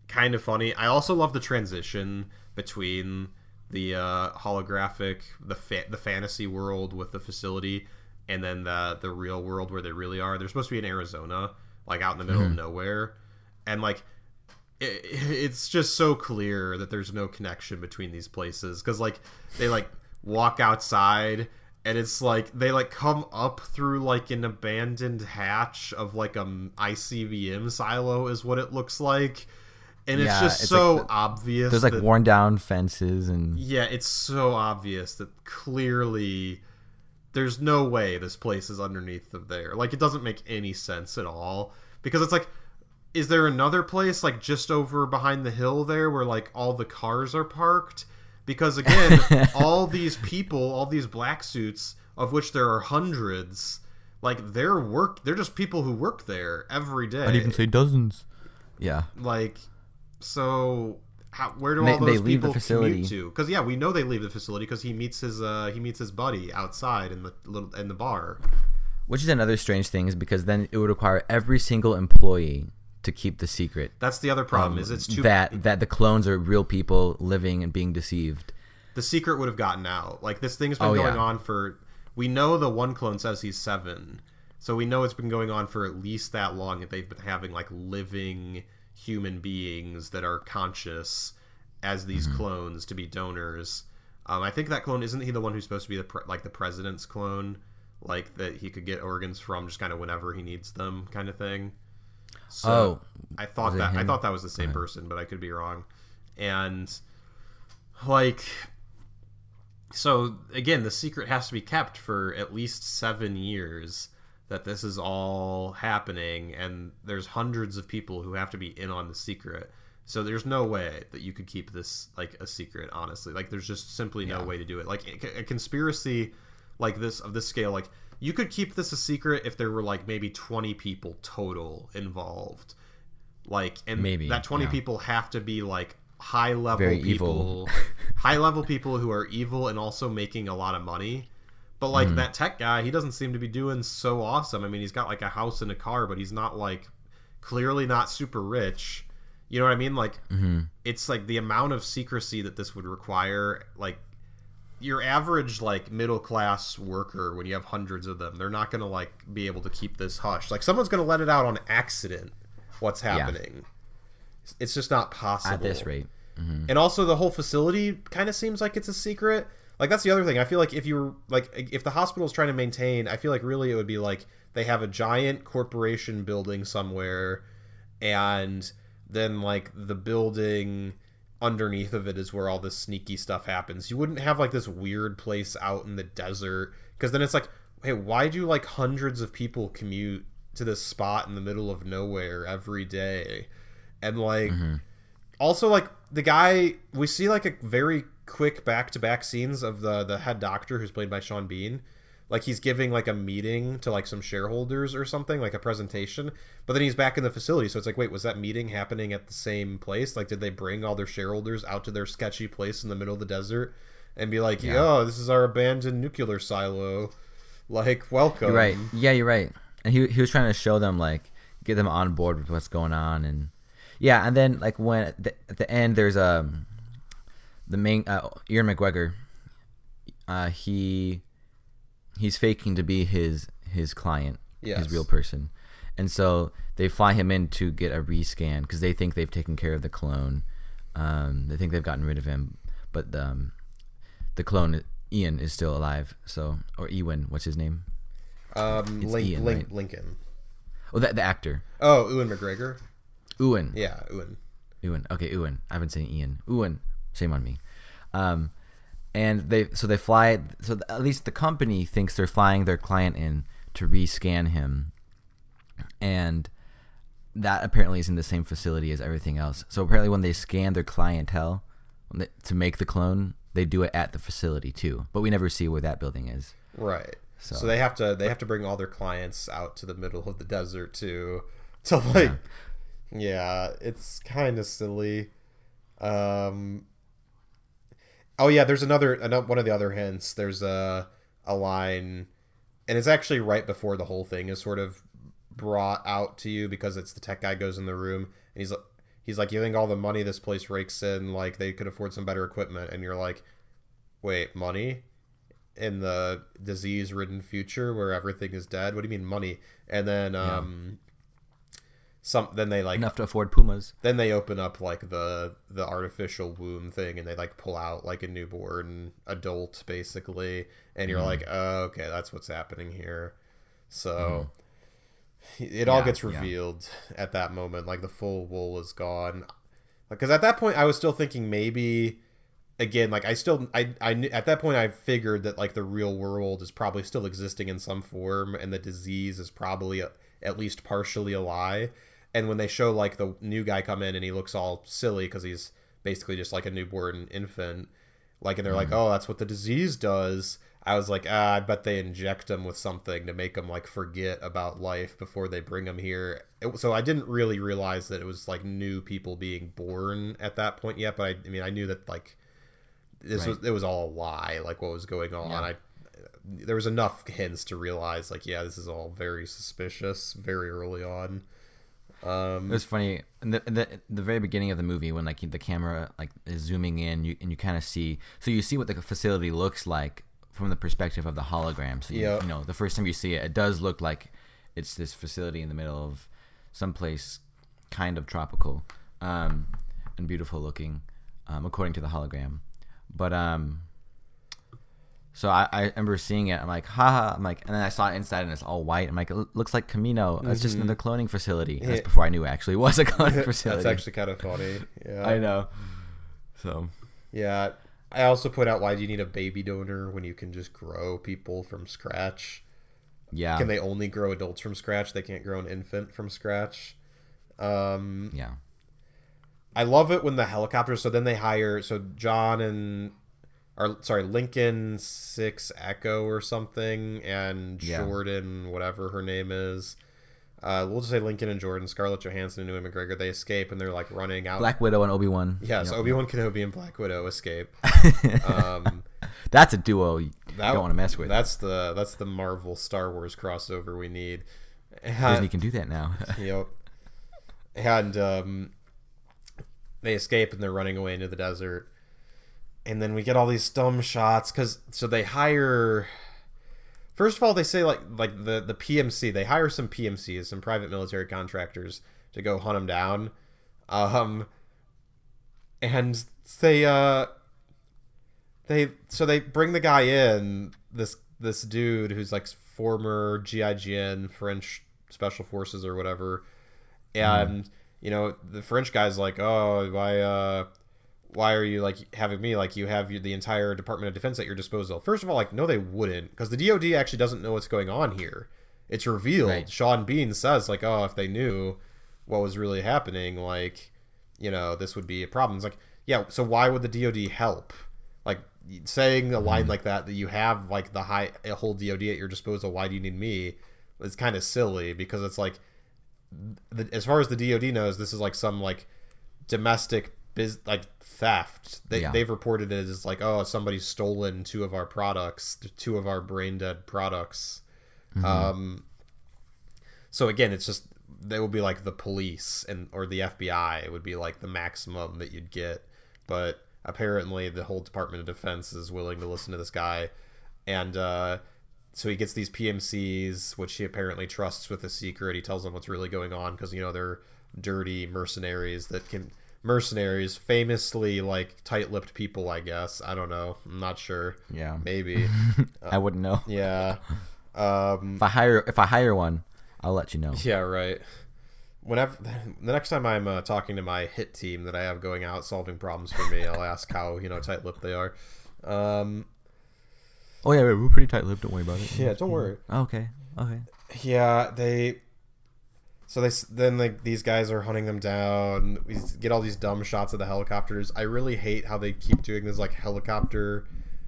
kind of funny. I also love the transition between the uh, holographic, the fa- the fantasy world with the facility, and then the the real world where they really are. They're supposed to be in Arizona, like out in the middle of nowhere, and like it, it's just so clear that there's no connection between these places because like they like walk outside and it's like they like come up through like an abandoned hatch of like a ICBM silo is what it looks like. And it's just it's so like the- obvious There's like that- worn down fences and yeah it's so obvious that clearly there's no way this place is underneath of there. Like it doesn't make any sense at all. Because it's like is there another place like just over behind the hill there where like all the cars are parked because again all these people all these black suits of which there are hundreds like they're work they're just people who work there every day I'd even say dozens. Yeah. like so how, where do They- all they those leave the people facility. commute to because yeah we know they leave the facility because he meets his uh he meets his buddy outside in the little in the bar Which is another strange thing is because then it would require every single employee to keep the secret. that's the other problem is it's too that that the clones are real people living and being deceived. the secret would have gotten out. Like this thing's been Oh, going yeah. on for. We know the one clone says he's seven, so we know it's been going on for at least that long. That they've been having like living human beings that are conscious as these Mm-hmm. clones to be donors. Um, I think that clone isn't he the one who's supposed to be the pre- like the president's clone, like that he could get organs from just kind of whenever he needs them, kind of thing. So Oh, I thought that I thought that was the same person, but I could be wrong. And like so again, the secret has to be kept for at least 7 years that this is all happening and there's hundreds of people who have to be in on the secret. So there's no way that you could keep this like a secret, honestly. Like there's just simply no way to do it. Like a conspiracy like this of this scale like you could keep this a secret if there were like maybe 20 people total involved like and Maybe, that 20 yeah. people have to be like high level Very people high level people who are evil and also making a lot of money but like Mm. that tech guy he doesn't seem to be doing so awesome i mean he's got like a house and a car but he's not like clearly not super rich you know what i mean like Mm-hmm. it's like the amount of secrecy that this would require like your average like middle class worker when you have hundreds of them they're not gonna like be able to keep this hush. Like someone's gonna let it out on accident what's happening. It's just not possible. At this rate. Mm-hmm. and also the whole facility kind of seems like it's a secret. Like that's the other thing. I feel like if you were like if the hospital's trying to maintain i feel like really it would be like they have a giant corporation building somewhere and then like the building underneath of it is where all this sneaky stuff happens. You wouldn't have like this weird place out in the desert because then it's like hey why do like hundreds of people commute to this spot in the middle of nowhere every day? And like mm-hmm. also like the guy we see like a very quick back-to-back scenes of the the head doctor who's played by Sean Bean like he's giving like a meeting to like some shareholders or something like a presentation but then he's back in the facility so it's like wait was that meeting happening at the same place like did they bring all their shareholders out to their sketchy place in the middle of the desert and be like Yeah. oh this is our abandoned nuclear silo like welcome You're right. Yeah, you're right. And he he was trying to show them like get them on board with what's going on and yeah, and then like when at the, at the end there's um the main uh, Ian McGregor uh he he's faking to be his his client, Yes. his real person. And so they fly him in to get a rescan because they think they've taken care of the clone. Um, they think they've gotten rid of him, but um, the clone Ian is still alive. So or Ewan, what's his name? um Link, Ian, Link, right? lincoln Oh, the, the actor. oh ewan mcgregor Ewan. yeah ewan Ewan. Okay, Ewan. I've been saying Ian. Ewan. Shame on me. Um, and they so they fly. So at least the company thinks they're flying their client in to rescan him, and that apparently is in the same facility as everything else. So apparently, when they scan their clientele they, to make the clone, they do it at the facility too. But we never see where that building is. Right. So, So- they have to they have to bring all their clients out to the middle of the desert to to like yeah, it's kind of silly. Um Oh yeah, there's another, another one of the other hints. There's a a line and it's actually right before the whole thing is sort of brought out to you because it's the tech guy goes in the room and he's like he's like you think all the money this place rakes in like they could afford some better equipment? And you're like wait money? In the disease ridden future where everything is dead? What do you mean money? And then um some then they like Enough to afford Pumas. then they open up like the the artificial womb thing and they like pull out like a newborn adult basically. And you're mm-hmm. like oh, okay that's what's happening here. So mm-hmm. it all Yeah, gets yeah. revealed at that moment like the full wool is gone. Because at that point i was still thinking maybe again like i still i i knew, at that point i figured that like the real world is probably still existing in some form and the disease is probably a, at least partially a lie and when they show like the new guy come in and he looks all silly because he's basically just like a newborn infant like and they're like oh that's what the disease does. I was like ah, i bet they inject him with something to make him like forget about life before they bring him here. It- so i didn't really realize that it was like new people being born at that point yet but i, I mean i knew that like this was it was all a lie like what was going on. Yeah. i there was enough hints to realize like yeah this is all very suspicious very early on um It was funny in the, the the very beginning of the movie when like the camera like is zooming in, you and you kind of see. So you see what the facility looks like from the perspective of the hologram. So you, Yep. you know the first time you see it, it does look like it's this facility in the middle of someplace kind of tropical um, and beautiful looking, um, according to the hologram. But um, so I, I remember seeing it. I'm like, haha. I'm like, and then I saw it inside, and it's all white. I'm like, it looks like Kamino. It's just another cloning facility. That's Mm-hmm. Before I knew it actually was a cloning facility. that's actually kind of funny yeah I know. So Yeah. I also put out why do you need a baby donor when you can just grow people from scratch? yeah, Can they only grow adults from scratch? They can't grow an infant from scratch. Um, yeah, I love it when the helicopters. So then they hire. So John and, or sorry, Lincoln Six Echo or something, and Yeah. Jordan, whatever her name is. Uh, we'll just say Lincoln and Jordan, Scarlett Johansson and Ewan McGregor. They escape and they're like running out. Black Widow and Obi Wan. yes, Obi Wan Kenobi and Black Widow escape. Um, that's a duo you that, don't want to mess with. That's the that's the Marvel Star Wars crossover we need. Disney can do that now. yep. And um, they escape and they're running away into the desert. And then we get all these dumb shots because so they hire. First of all, they say like like the the PMC. They hire some PMCs, some private military contractors, to go hunt them down. Um, and they uh, they so they bring the guy in this this dude who's like former GIGN French special forces or whatever, and you know the French guy's like, oh, why uh why are you like having me like you have the entire department of defense at your disposal? First of all like no they wouldn't because the dod actually doesn't know what's going on here. It's revealed. Right. sean bean says like oh if they knew what was really happening like you know this would be a problem. It's like yeah so why would the dod help? Like saying a line mm-hmm. like that that you have like the high a whole dod at your disposal why do you need me? It's kind of silly because it's like the, as far as the dod knows this is like some like domestic biz like theft. They, Yeah. they've reported it as like oh somebody's stolen two of our products two of our brain dead products. Um so again it's just they will be like the police and or the fbi it would be like the maximum that you'd get. But apparently the whole department of defense is willing to listen to this guy. And uh so he gets these PMCs, which he apparently trusts with a secret. He tells them what's really going on because you know they're dirty mercenaries that can mercenaries, famously like tight-lipped people. I guess I don't know. I'm not sure. Yeah. Maybe. I wouldn't know. yeah. Um, If I hire if I hire one, I'll let you know. yeah. Right. Whenever the next time I'm uh, talking to my hit team that I have going out solving problems for me, I'll ask how you know tight-lipped they are. Um, Oh yeah, we're pretty tight lipped. Don't worry about it. yeah. Don't worry. Okay. Okay. Yeah, they. So they then like these guys are hunting them down. We get all these dumb shots of the helicopters. I really hate how they keep doing this like helicopter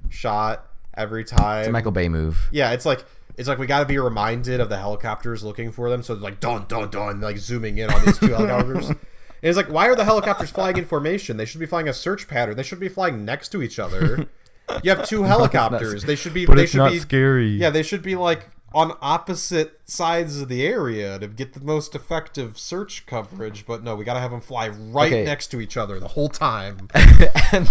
shot every time. It's a Michael Bay move. yeah, it's like it's like we got to be reminded of the helicopters looking for them. So it's like dun dun dun, like zooming in on these two helicopters. And it's like, why are the helicopters flying in formation? They should be flying a search pattern. They should be flying next to each other. You have two helicopters. They should be. they should be, scary. yeah, they should be like on opposite sides of the area to get the most effective search coverage. But no, we got to have them fly right Okay. next to each other the whole time. and,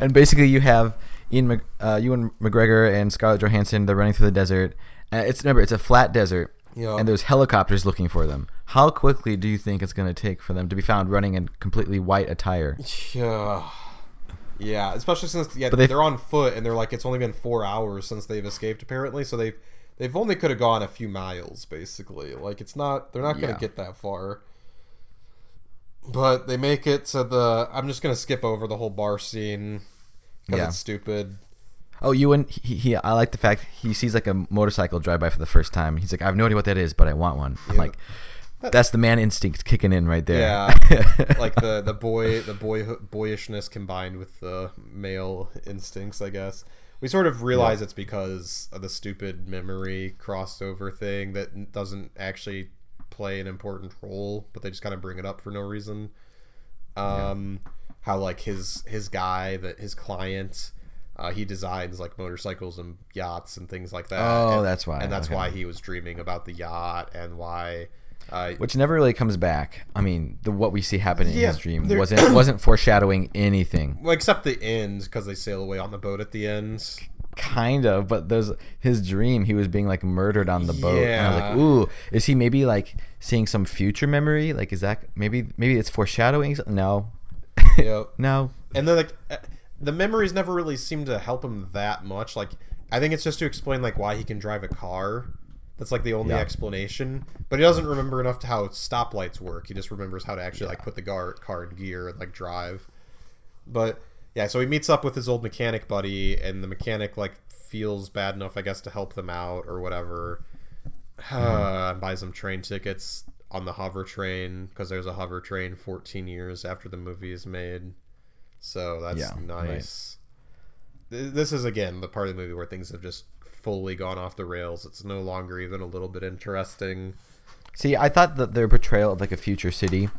and basically you have Ian Mc, uh, Ewan McGregor and Scarlett Johansson. They're running through the desert. Uh, it's remember it's a flat desert, Yeah. and there's helicopters looking for them. How quickly do you think it's going to take for them to be found running in completely white attire? Yeah. Yeah, especially since yeah But they- they're on foot and they're like it's only been four hours since they've escaped apparently, so they've they've only could have gone a few miles basically. Like it's not they're not gonna Yeah. get that far. But they make it to the. I'm just gonna skip over the whole bar scene because Yeah. it's stupid. Oh, Ewan, he, he I like the fact he sees like a motorcycle drive by for the first time. He's like, I have no idea what that is, but I want one. I'm like, that's the man instinct kicking in right there. Yeah, like the the boy the boy boyishness combined with the male instincts, I guess. We sort of realize it's because of the stupid memory crossover thing that doesn't actually play an important role, but they just kind of bring it up for no reason. Um, how like his his guy that his client, uh, he designs like motorcycles and yachts and things like that. Oh, and, that's why, and that's okay. why he was dreaming about the yacht and why. Uh, Which never really comes back. I mean, the what we see happening Yeah, in his dream wasn't wasn't foreshadowing anything. Well, except the end because they sail away on the boat at the end. Kind of, but there's his dream. He was being like murdered on the boat, and I was Yeah. like, "Ooh, is he maybe like seeing some future memory? Like, is that maybe maybe it's foreshadowing? No, Yep. no. And then like uh, the memories never really seem to help him that much. Like I think it's just to explain like why he can drive a car. That's like the only Yeah. explanation. But he doesn't remember enough to how stoplights work. He just remembers how to actually like put the gar- car in gear and like drive. But yeah, so he meets up with his old mechanic buddy, and the mechanic like feels bad enough, I guess, to help them out or whatever. Hmm. and buys them train tickets on the hover train because there's a hover train 14 years after the movie is made. So that's Yeah, nice. Th- This is again the part of the movie where things have just fully gone off the rails. It's no longer even a little bit interesting. See, I thought that their portrayal of like a future city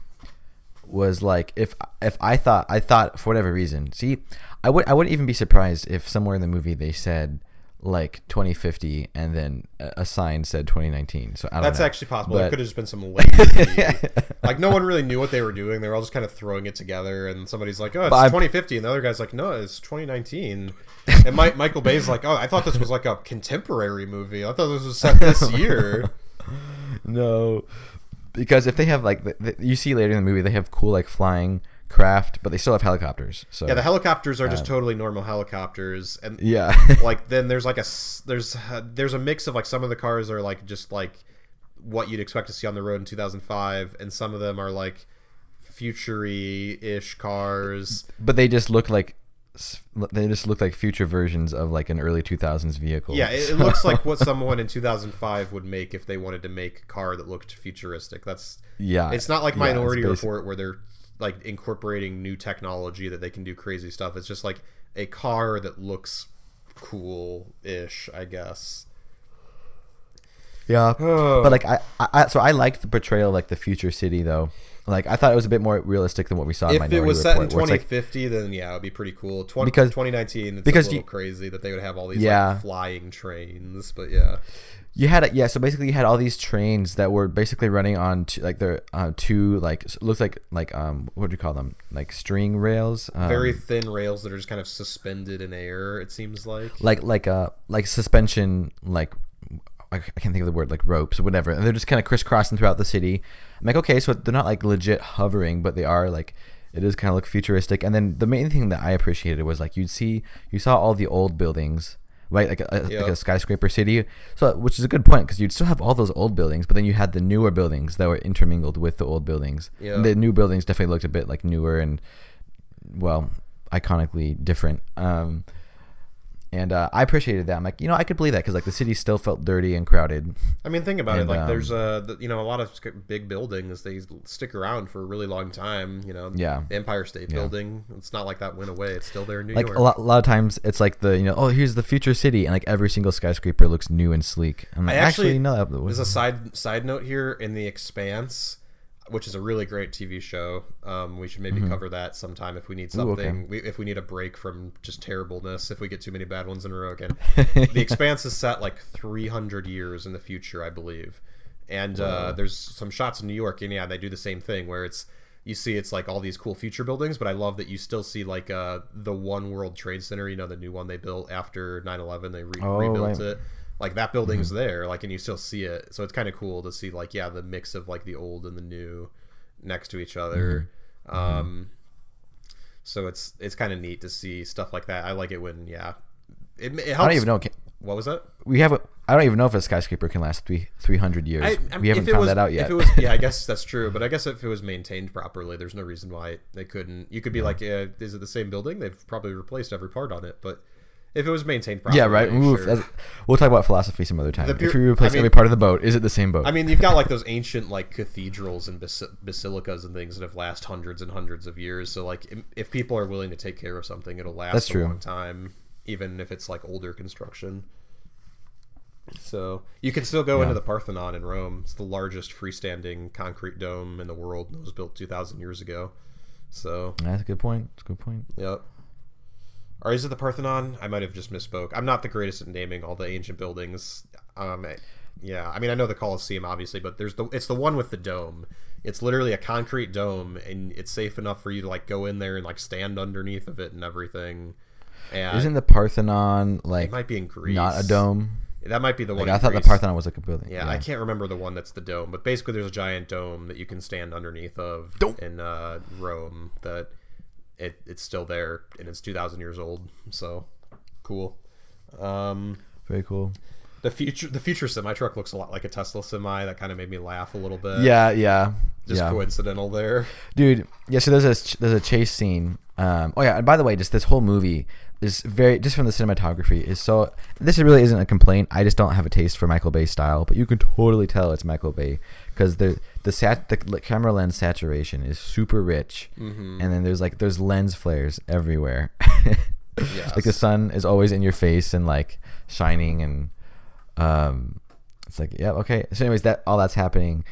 was like if if I thought I thought for whatever reason. See, I would I wouldn't even be surprised if somewhere in the movie they said like 2050 and then a sign said 2019. So I don't That's know. actually possible. It could have just been some lazy. like no one really knew what they were doing. They were all just kind of throwing it together, and somebody's like, "Oh, it's But 2050," and the other guy's like, "No, it's 2019." And Mike, Michael Bay's like, "Oh, I thought this was like a contemporary movie. I thought this was set this year." no. because if they have like the, the, you see later in the movie they have cool like flying craft, but they still have helicopters. So Yeah, the helicopters are just totally normal helicopters, and yeah, like then there's like a there's uh, there's a mix of like some of the cars are like just like what you'd expect to see on the road in 2005, and some of them are like futury ish cars. but they just look like they just look like future versions of like an early 2000s vehicle. Yeah, it, it looks like what someone in 2005 would make if they wanted to make a car that looked futuristic. That's yeah. it's not like Minority basic- Report where they're like incorporating new technology that they can do crazy stuff. It's just like a car that looks cool ish, I guess. Yeah, but like I, I, so I liked the portrayal of like the future city though. Like I thought it was a bit more realistic than what we saw. in if it was set in Report, where it's, like- 2050, then yeah, it would be pretty cool. 20, Because- 2019, it's because a little you- crazy that they would have all these Yeah. like, flying trains, but yeah. You had a, yeah, so basically you had all these trains that were basically running on two, like they're uh, two like looks like like um what do you call them like string rails um, Very thin rails that are just kind of suspended in air. It seems like. like like uh like suspension like I can't think of the word like ropes or whatever and they're just kind of crisscrossing throughout the city. I'm like okay so they're not like legit hovering but they are like it is kind of look futuristic. And then the main thing that I appreciated was like you'd see you saw all the old buildings right? Like a, like a skyscraper city. So which is a good point because you'd still have all those old buildings but then you had the newer buildings that were intermingled with the old buildings. Yeah. And the new buildings definitely looked a bit like newer and well iconically different. Um and uh, I appreciated that. I'm like, you know, I could believe that because like the city still felt dirty and crowded. I mean, think about And, it. Like, um, there's a the- you know a lot of big buildings. They stick around for a really long time. You know, Yeah. the Empire State Yeah. Building. It's not like that went away. It's still there in New Like York. a lot, a lot of times, it's like the you know, oh, here's the future city, and like every single skyscraper looks new and sleek. I'm like, I actually- actually, no, that There's a side side note here in the Expanse, which is a really great TV show. Um, we should maybe cover that sometime if we need Mm-hmm. Ooh, okay. something. we, if we need a break from just terribleness, if we get too many bad ones in a row again. the Expanse is set like 300 years in the future, I believe, and uh, there's some shots in New York, and yeah, they do the same thing where it's. You see, it's like all these cool future buildings, but I love that you still see like uh, the One World Trade Center. You know, the new one they built after 9/11. They re- Oh, rebuilt right. it like that building's mm-hmm. there like and you still see it so it's kind of cool to see like yeah the mix of like the old and the new next to each other mm-hmm. Mm-hmm. um so it's it's kind of neat to see stuff like that i like it when yeah it, it helps I don't even know. Can, what was that we have. A, I don't even know if a skyscraper can last three three hundred years. I, I- we haven't found was- that out If yet. it was, yeah, I guess that's true. But I guess if it was maintained properly, there's no reason why they couldn't. You could be like, yeah, is it the same building? They've probably replaced every part on it. But if it was maintained properly, yeah, right. Oof, sure. we'll talk about philosophy some other time. The if we replace I mean- every part of the boat, is it the same boat? I mean, you've got like those ancient like cathedrals and bas- basilicas and things that have lasted hundreds and hundreds of years. So like, if people are willing to take care of something, it'll last That's a true. long time, even if it's like older construction. So you can still go Yeah. into the Parthenon in Rome. It's the largest freestanding concrete dome in the world. and It was built two thousand years ago. So that's a good point. That's a good point. Yep. Or is it the Parthenon? I might have just misspoke. I'm not the greatest at naming all the ancient buildings. Um, yeah, I mean I know the Colosseum obviously, but there's the it's the one with the dome. It's literally a concrete dome, and it's safe enough for you to like go in there and like stand underneath of it and everything. And Isn't the Parthenon it like might be in Greece. not a dome? That might be the one. Like I thought Greece. the Parthenon was like a building. Yeah, I can't remember the one that's the dome, but basically there's a giant dome that you can stand underneath of Dome. in uh, Rome. That it it's still there and it's 2,000 years old. So cool. Um, Very cool. the future the future semi truck looks a lot like a Tesla semi. That kind of made me laugh a little bit. Yeah, yeah, just yeah. coincidental there. dude. Yeah, so there's a there's a chase scene. Um, oh yeah, and by the way, just this whole movie is very just from the cinematography is so. This really isn't a complaint. I just don't have a taste for Michael Bay style, but you can totally tell it's Michael Bay because the the sat the camera lens saturation is super rich, Mm-hmm. and then there's like there's lens flares everywhere. Yes. like the sun is always in your face and like shining and um it's like yeah okay so anyways that all that's happening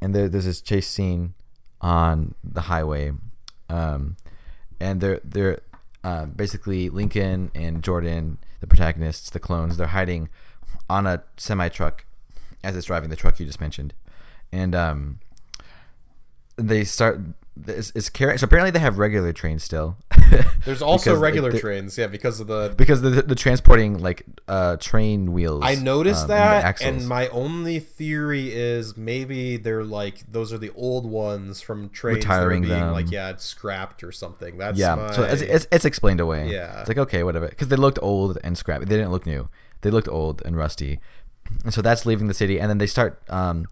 and there, there's this chase scene on the highway um and they're they're uh, basically lincoln and jordan the protagonists the clones they're hiding on a semi truck as it's driving the truck you just mentioned and um they start it's, it's carrying so apparently they have regular trains still There's also Because regular trains, yeah, because of the. because the, the transporting like uh train wheels. I noticed um, that, axles. and my only theory is maybe they're like those are the old ones from trains Retiring being them. like yeah, it's scrapped or something. That's yeah, my, so it's, it's it's explained away. Yeah. it's like okay, whatever, because they looked old and scrappy. They didn't look new. They looked old and rusty, and so that's leaving the city. And then they start um,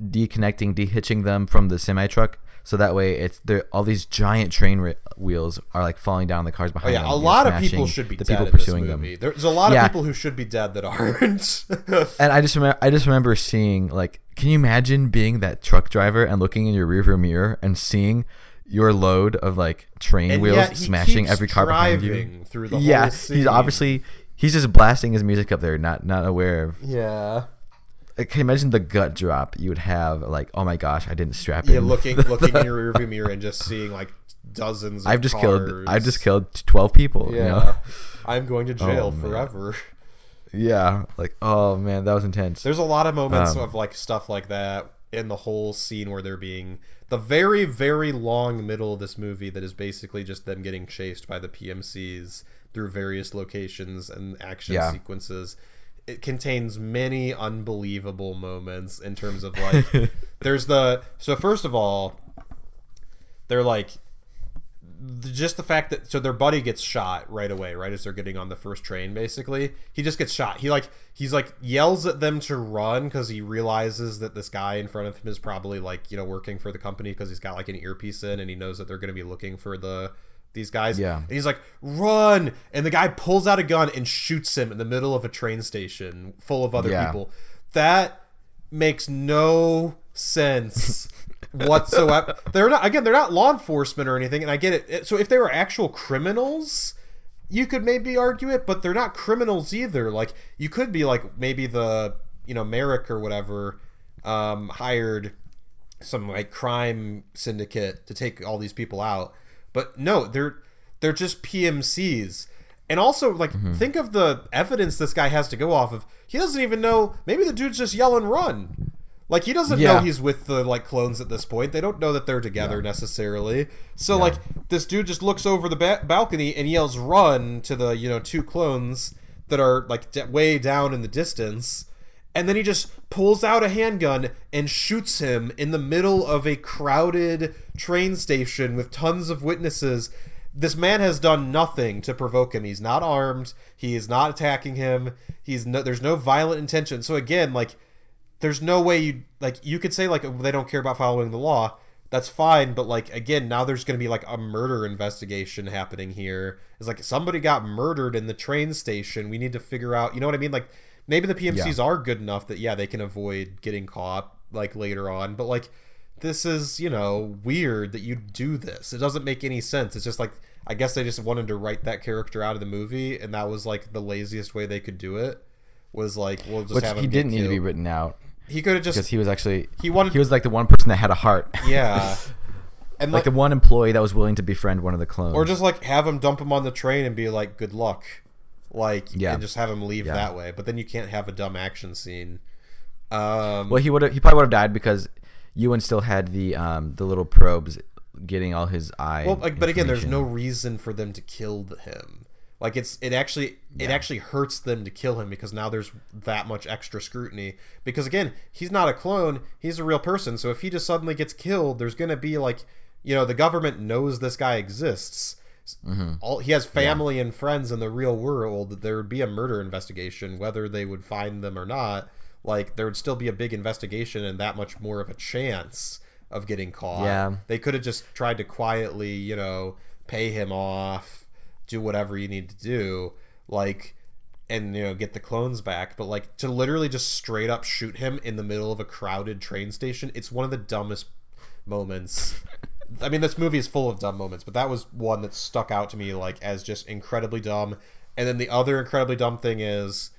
deconnecting, dehitching them from the semi truck. So that way, it's there. All these giant train ri- wheels are like falling down the cars behind. Oh yeah, them. a lot of people should be the dead people in this pursuing movie. them. There's a lot of people who should be dead that aren't. And I just remember, I just remember seeing like, can you imagine being that truck driver and looking in your rearview mirror and seeing your load of like train And wheels smashing every car behind you? through the yeah, he's obviously he's just blasting his music up there, not not aware of. yeah. Can you imagine the gut drop you would have? Like, oh my gosh, I didn't strap Yeah, in. looking looking in your rearview mirror and just seeing like dozens. Of I've just killed. I've just killed twelve people. Yeah, You know? I'm going to jail Oh, forever. Yeah. Like, oh man, that was intense. There's a lot of moments Um, of like stuff like that in the whole scene where they're being the very very long middle of this movie that is basically just them getting chased by the PMCs through various locations and action Yeah. sequences. It contains many unbelievable moments in terms of like there's the so first of all they're like just the fact that so their buddy gets shot right away right as they're getting on the first train basically. He just gets shot. He like he's like yells at them to run because he realizes that this guy in front of him is probably like you know working for the company because he's got like an earpiece in and he knows that they're going to be looking for the these guys Yeah. and he's like run and the guy pulls out a gun and shoots him in the middle of a train station full of other Yeah. people that makes no sense whatsoever. they're not again. They're not law enforcement or anything, and I get it. It- So if they were actual criminals, you could maybe argue it, but they're not criminals either. Like you could be like maybe the you know Merrick or whatever um, hired some like crime syndicate to take all these people out, but no, they're they're just PMCs. And also, like, mm-hmm. think of the evidence this guy has to go off of. He doesn't even know. Maybe the dude's just yelling "run." Like he doesn't know he's with the like clones at this point. They don't know that they're together necessarily. So like this dude just looks over the ba- balcony and yells "run" to the you know two clones that are like d- way down in the distance, and then he just pulls out a handgun and shoots him in the middle of a crowded train station with tons of witnesses. This man has done nothing to provoke him. He's not armed. He is not attacking him. He's no. There's no violent intention. So again, like there's no way you like you could say like they don't care about following the law that's fine but like again now there's going to be like a murder investigation happening here it's like somebody got murdered in the train station we need to figure out you know what i mean like maybe the pmcs are good enough that yeah they can avoid getting caught like later on but like this is you know weird that you do this. It doesn't make any sense. It's just like i guess they just wanted to write that character out of the movie and that was like the laziest way they could do it was like we'll just Which have he didn't need to be written out He could have just because he was actually He wanted- he was like the one person that had a heart. yeah, and like like, the one employee that was willing to befriend one of the clones. or just like have him dump him on the train and be like, "Good luck," like Yeah. and just have him leave Yeah. that way. But then you can't have a dumb action scene. Um, well, he would have he probably would have died because Ewan still had the um the little probes getting all his eye. well, like, but again, there's no reason for them to kill him. Like it's it actually it actually hurts them to kill him because now there's that much extra scrutiny. Because again, he's not a clone; he's a real person. So if he just suddenly gets killed, there's gonna be like, you know, the government knows this guy exists. Mm-hmm. All he has family and friends in the real world. There would be a murder investigation, whether they would find them or not. Like there would still be a big investigation and that much more of a chance of getting caught. Yeah. They could have just tried to quietly, you know, pay him off, do whatever you need to do, like, and, you know, get the clones back. But, like, to literally just straight up shoot him in the middle of a crowded train station, it's one of the dumbest moments. I mean, this movie is full of dumb moments, but that was one that stuck out to me, like, as just incredibly dumb. And then the other incredibly dumb thing is,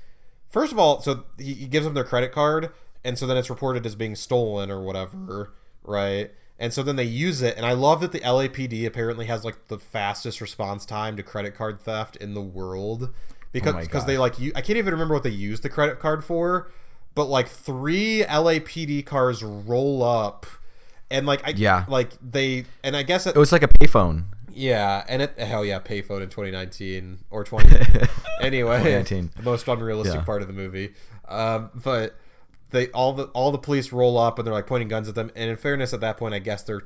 first of all, so he, he gives them their credit card, and so then it's reported as being stolen or whatever, right? And so then they use it, and I love that the LAPD apparently has like the fastest response time to credit card theft in the world because oh my because they like you I can't even remember what they used the credit card for, but like three LAPD cars roll up, and like I Yeah. like they and I guess it, It was like a payphone. Yeah, and it hell yeah, payphone in 2019 or 20. anyway, 2019. the most unrealistic Yeah. part of the movie. Um, but they all the all the police roll up and they're like pointing guns at them. And in fairness, at that point, I guess they're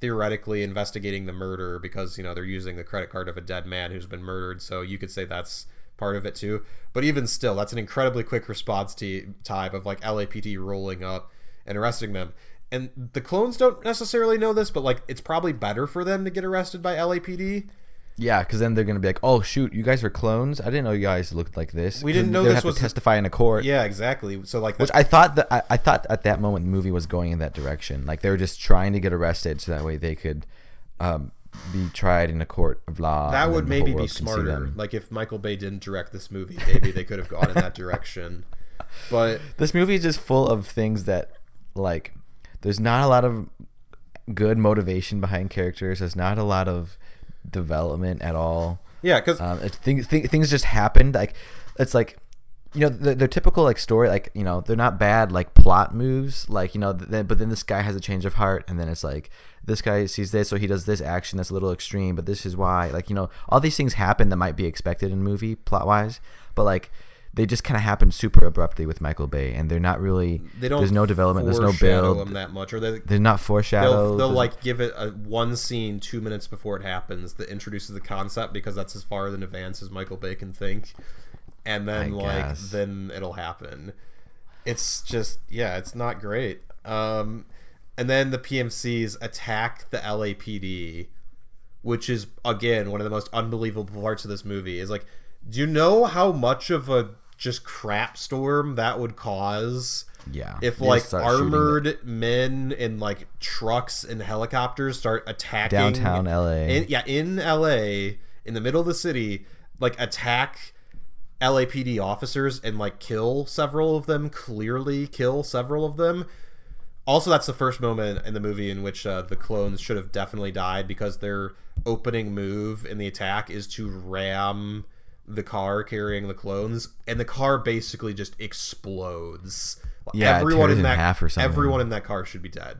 theoretically investigating the murder because you know they're using the credit card of a dead man who's been murdered. So you could say that's part of it too. But even still, that's an incredibly quick response t- time of like LAPD rolling up and arresting them. And the clones don't necessarily know this, but like it's probably better for them to get arrested by LAPD. Yeah, because then they're gonna be like, "Oh shoot, you guys are clones! I didn't know you guys looked like this." We didn't know this have was- to testify in a court. Yeah, exactly. So like, Which I thought that I, I thought at that moment the movie was going in that direction. Like they were just trying to get arrested so that way they could um, be tried in a court of law. that would then the whole maybe be world can see smarter. Like if Michael Bay didn't direct this movie, maybe they could have gone in that direction. But This movie is just full of things that like there's not a lot of good motivation behind characters. There's not a lot of development at all. yeah, because Um, things th- things just happened. Like it's like you know the, their typical like story. Like you know they're not bad like plot moves. Like you know th- but then this guy has a change of heart, and then it's like this guy sees this, so he does this action that's a little extreme, but this is why. Like you know all these things happen that might be expected in movie plot wise, but like. They just kind of happen super abruptly with Michael Bay, and they're not really. they don't. There's no development. There's no foreshadow build. them that much, or they They're not foreshadowed. they'll, they'll like give it a one scene two minutes before it happens that introduces the concept because that's as far in advance as Michael Bay can think, and then I like guess. then it'll happen. It's just yeah, it's not great. Um, and then the PMCs attack the LAPD, which is again one of the most unbelievable parts of this movie. Is like, do you know how much of a just crap storm that would cause? yeah. if They like armored men in like trucks and helicopters start attacking Downtown LA. in, yeah in LA in the middle of the city like attack LAPD officers and like kill several of them clearly kill several of them also that's the first moment in the movie in which uh, the clones should have definitely died because their opening move in the attack is to ram the car carrying the clones and the car basically just explodes Yeah, everyone in in that half or something. everyone in that car should be dead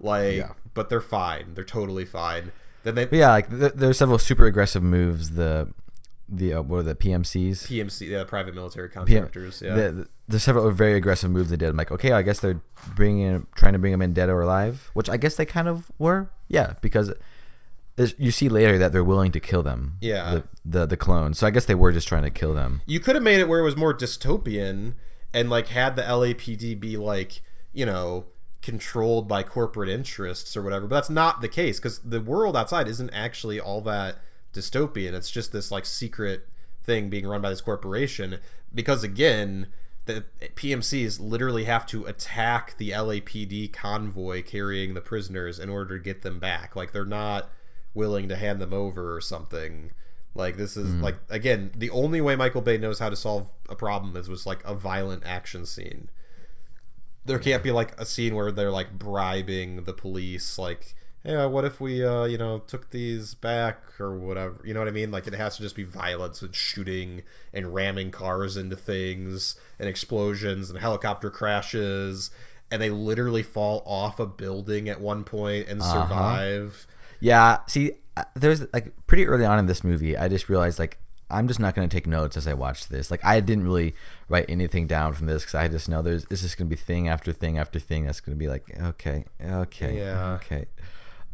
like Yeah. but they're fine they're totally fine then they But yeah, like th- there's several super aggressive moves. The the uh, what are the PMCs? PMC yeah private military contractors yeah The, the, there's several very aggressive moves they did. I'm like, okay, I guess they're bringing in, trying to bring them in dead or alive, which I guess they kind of were. Yeah, because there's- you see later that they're willing to kill them. Yeah. the, the the clones. So I guess they were just trying to kill them. you could have made it where it was more dystopian and like had the LAPD be like, you know, controlled by corporate interests or whatever. But that's not the case because the world outside isn't actually all that dystopian. It's just this like secret thing being run by this corporation. Because again, the PMCs literally have to attack the LAPD convoy carrying the prisoners in order to get them back. Like they're not willing to hand them over or something. Like this is like again the only way Michael Bay knows how to solve a problem is was like a violent action scene. There can't be like a scene where they're like bribing the police, like, "Hey, uh, what if we, uh, you know, took these back or whatever?" You know what I mean? Like it has to just be violence and shooting and ramming cars into things and explosions and helicopter crashes, and they literally fall off a building at one point and survive. Yeah, see, uh, there's like pretty early on in this movie, I just realized like I'm just not going to take notes as I watch this. Like I didn't really write anything down from this because I just know there's this is going to be thing after thing after thing that's going to be like okay, okay, Yeah. okay.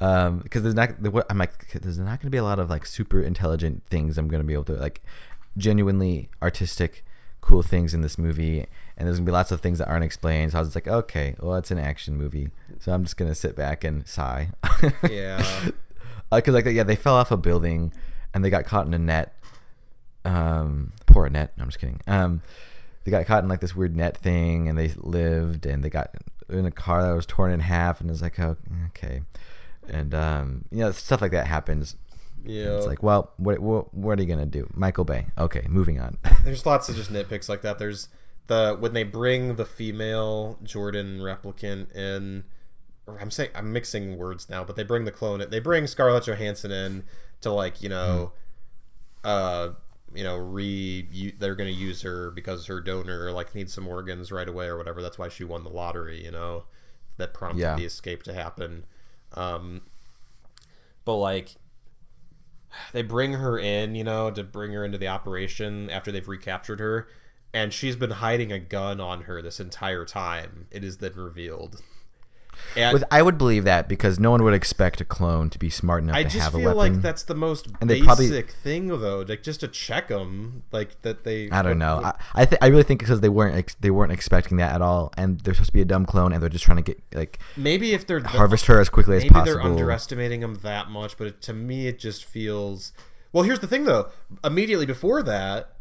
Um, because there's not what I'm like there's not going to be a lot of like super intelligent things I'm going to be able to like genuinely artistic cool things in this movie and there's gonna be lots of things that aren't explained. So i was like okay well it's an action movie. So i'm just gonna sit back and sigh. Yeah. because like yeah they fell off a building and they got caught in a net. Um poor net. no, i'm just kidding. Um they got caught in like this weird net thing and they lived and they got in a car that was torn in half and it's like oh okay. And um you know stuff like that happens. Yeah. it's like well what, what what are you gonna do? Michael bay. Okay moving on. There's lots of just nitpicks like that. There's the when they bring the female Jordan replicant in. I'm saying I'm mixing words now, but they bring the clone. They bring Scarlett Johansson in to like you know, uh, you know, re. They're gonna use her because her donor like needs some organs right away or whatever. That's why she won the lottery. You know, that prompted Yeah. the escape to happen. Um, but like they bring her in, you know, to bring her into the operation after they've recaptured her, and she's been hiding a gun on her this entire time. It is then revealed. And With, I would believe that because no one would expect a clone to be smart enough I to just have a feel weapon. like that's the most And basic probably- thing, though, like just to check them, like that they. I don't know. I I, th- I really think because they weren't ex- they weren't expecting that at all, and they're supposed to be a dumb clone, and they're just trying to get like maybe if they're harvest her as quickly as maybe possible. they're underestimating them that much, but it, to me, it just feels. Well, here's the thing, though. Immediately before that,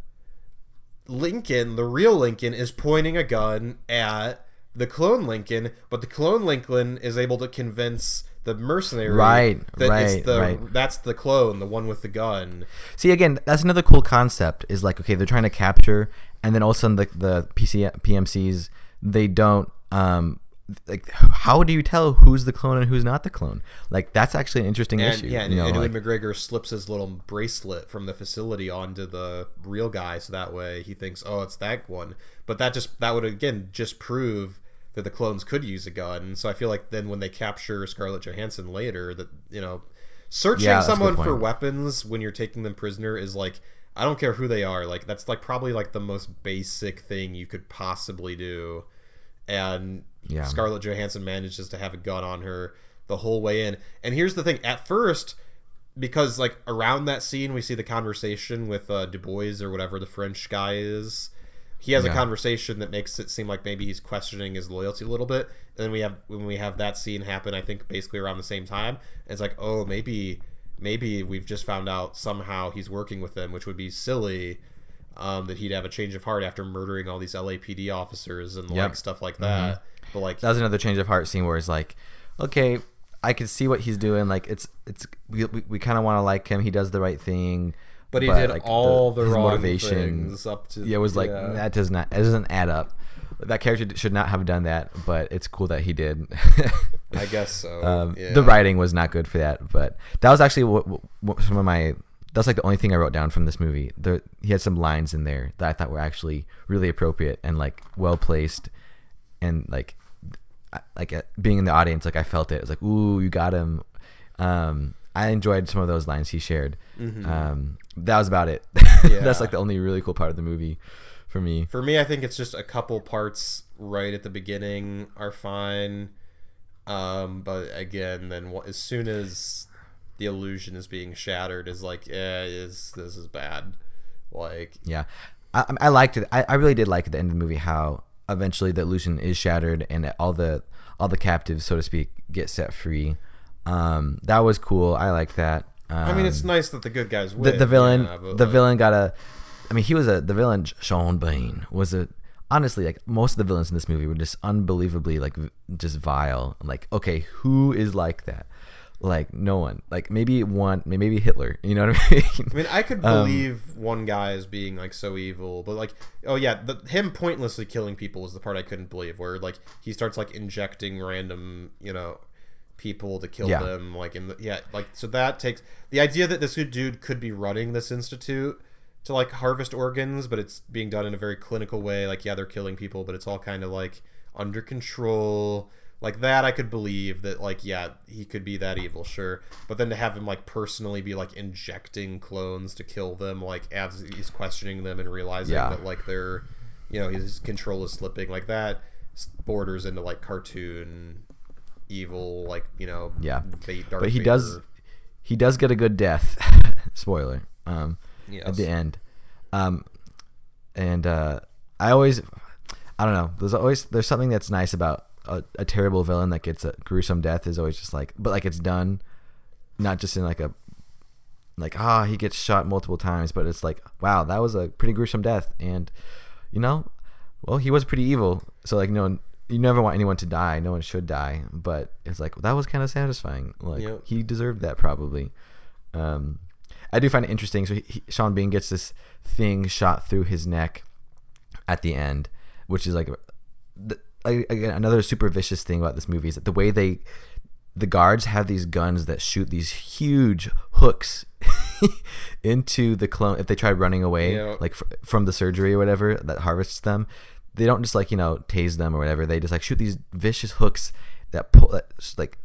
Lincoln, the real Lincoln, is pointing a gun at the clone Lincoln, but the clone Lincoln is able to convince the mercenary Right, that right, it's the right. that's the clone, the one with the gun. See again, that's another cool concept. Is like okay, they're trying to capture, and then all of a sudden the the PC PMCs they don't um like how do you tell who's the clone and who's not the clone? Like that's actually an interesting And issue. yeah, and, you know, and like- McGregor slips his little bracelet from the facility onto the real guy, so that way he thinks, oh, it's that one. But that just that would again just prove that the clones could use a gun. So I feel like then when they capture Scarlett Johansson later, that you know, searching Yeah, that's a good someone for weapons when you're taking them prisoner is like I don't care who they are. Like that's like probably like the most basic thing you could possibly do. And Yeah. Scarlett Johansson manages to have a gun on her the whole way in. And here's the thing: at first, because like around that scene, we see the conversation with uh, Du Bois or whatever the French guy is. He has a conversation that makes it seem like maybe he's questioning his loyalty a little bit. And then we have when we have that scene happen, I think basically around the same time. It's like, oh, maybe maybe we've just found out somehow he's working with them, which would be silly. Um, that he'd have a change of heart after murdering all these LAPD officers and Yep. like stuff like that. But like, that was another change of heart scene where he's like, okay, I can see what he's doing. Like it's it's we we, we kind of want to like him. He does the right thing. but he did like, all the, his wrong things up to. Yeah, it was like yeah. that does not it doesn't add up. That character should not have done that, but it's cool that he did. I guess so. um, yeah. The writing was not good for that, but that was actually what, what some of my. That's like the only thing I wrote down from this movie. There, he had some lines in there that I thought were actually really appropriate and like well placed, and like, like uh, being in the audience, like I felt it. It was like, ooh, you got him. Um, I enjoyed some of those lines he shared. Um, that was about it. Mm-hmm. Yeah. That's like the only really cool part of the movie for me. For me, I think it's just a couple parts right at the beginning are fine. Um, but again, then as soon as the illusion is being shattered, is like, yeah, is this is bad. Like, Yeah, I, I liked it. I, I really did like at the end of the movie how eventually the illusion is shattered and all the all the captives, so to speak, get set free. Um, that was cool. I like that. Um, I mean, it's nice that the good guys the, win. the villain. yeah, the like, villain got a. I mean, he was a the villain. Sean Bean was a. Honestly, like most of the villains in this movie were just unbelievably like just vile. Like, okay, who is like that? Like no one. Like maybe one. Maybe Hitler. You know what I mean? I mean, I could Um, believe one guy as being like so evil, but like, oh yeah, the, him pointlessly killing people is the part I couldn't believe. Where like he starts like injecting random, you know, people to kill Yeah. them. Like in the yeah, like so that takes the idea that this dude could be running this institute to like harvest organs, but it's being done in a very clinical way. Like yeah, they're killing people, but it's all kind of like under control. Like that, I could believe that. Like yeah, he could be that evil, sure. But then to have him like personally be like injecting clones to kill them, like as he's questioning them and realizing Yeah. that like they're, you know, his control is slipping, like that borders into like cartoon evil, like you know, Yeah. fate. Darth but he Vader. does he does get a good death spoiler um Yes. at the end um and uh i always i don't know there's always there's something that's nice about a, a terrible villain that gets a gruesome death is always just like but like it's done not just in like a like ah he gets shot multiple times but it's like wow that was a pretty gruesome death. And you know well he was pretty evil. So like no one you never want anyone to die. No one should die. But it's like that was kind of satisfying. Like Yep. he deserved that probably. Um i do find it interesting. So he, he, sean bean gets this thing shot through his neck at the end which is like the, like, again another super vicious thing about this movie is that the way they the guards have these guns that shoot these huge hooks into the clone if they try running away Yeah. like fr- from the surgery or whatever that harvests them they don't just like you know tase them or whatever they just like shoot these vicious hooks that pull that like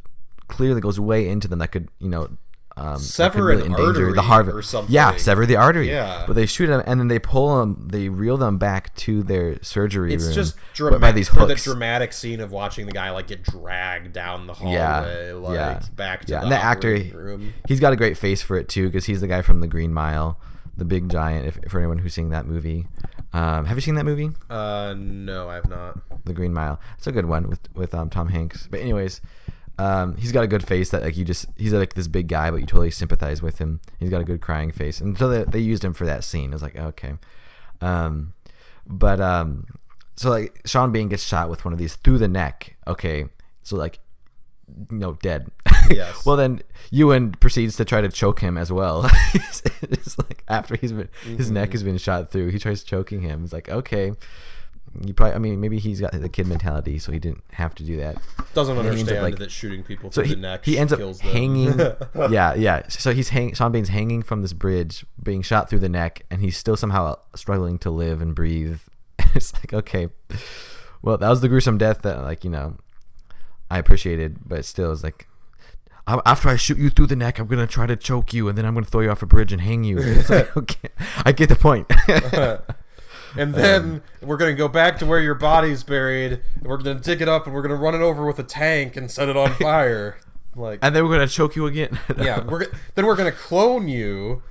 clearly goes way into them that could you know um, Sever really an artery the heart or something. Yeah, sever the artery. Yeah. but they shoot him and then they pull him. They reel them back to their surgery It's room. just dramatic by these hooks. for the dramatic scene of watching the guy like get dragged down the hallway, Yeah, like yeah. back to yeah, the, and the actor, room. he's got a great face for it too because he's the guy from The Green Mile, the big giant. If for anyone who's seen that movie, um, have you seen that movie? Uh, no, I have not. The Green Mile. It's a good one with with um, Tom Hanks. But anyways, um, he's got a good face that like you just he's like this big guy, but you totally sympathize with him. He's got a good crying face, and so they, they used him for that scene. I was like, okay, um, but um, so like Sean Bean gets shot with one of these through the neck. Okay, so like. You know, dead. Yes. well, then Ewan proceeds to try to choke him as well. it's like after he's been his neck has been shot through, he tries choking him. It's like okay, you probably. I mean, maybe he's got the kid mentality, so he didn't have to do that. Doesn't And ends up, understand like- that shooting people So through he, the neck he ends up hanging. yeah, yeah. So he's hang, Sean Bean's hanging from this bridge, being shot through the neck, and he's still somehow struggling to live and breathe. it's like okay, well, that was the gruesome death that, like you know, I appreciated, but still, it's like. After I shoot you through the neck, I'm gonna try to choke you, and then I'm gonna throw you off a bridge and hang you. It's like, okay, I get the point. And then Um, we're gonna go back to where your body's buried. And we're gonna dig it up, and we're gonna run it over with a tank and set it on fire. Like, and then we're gonna choke you again. yeah, we're then we're gonna clone you,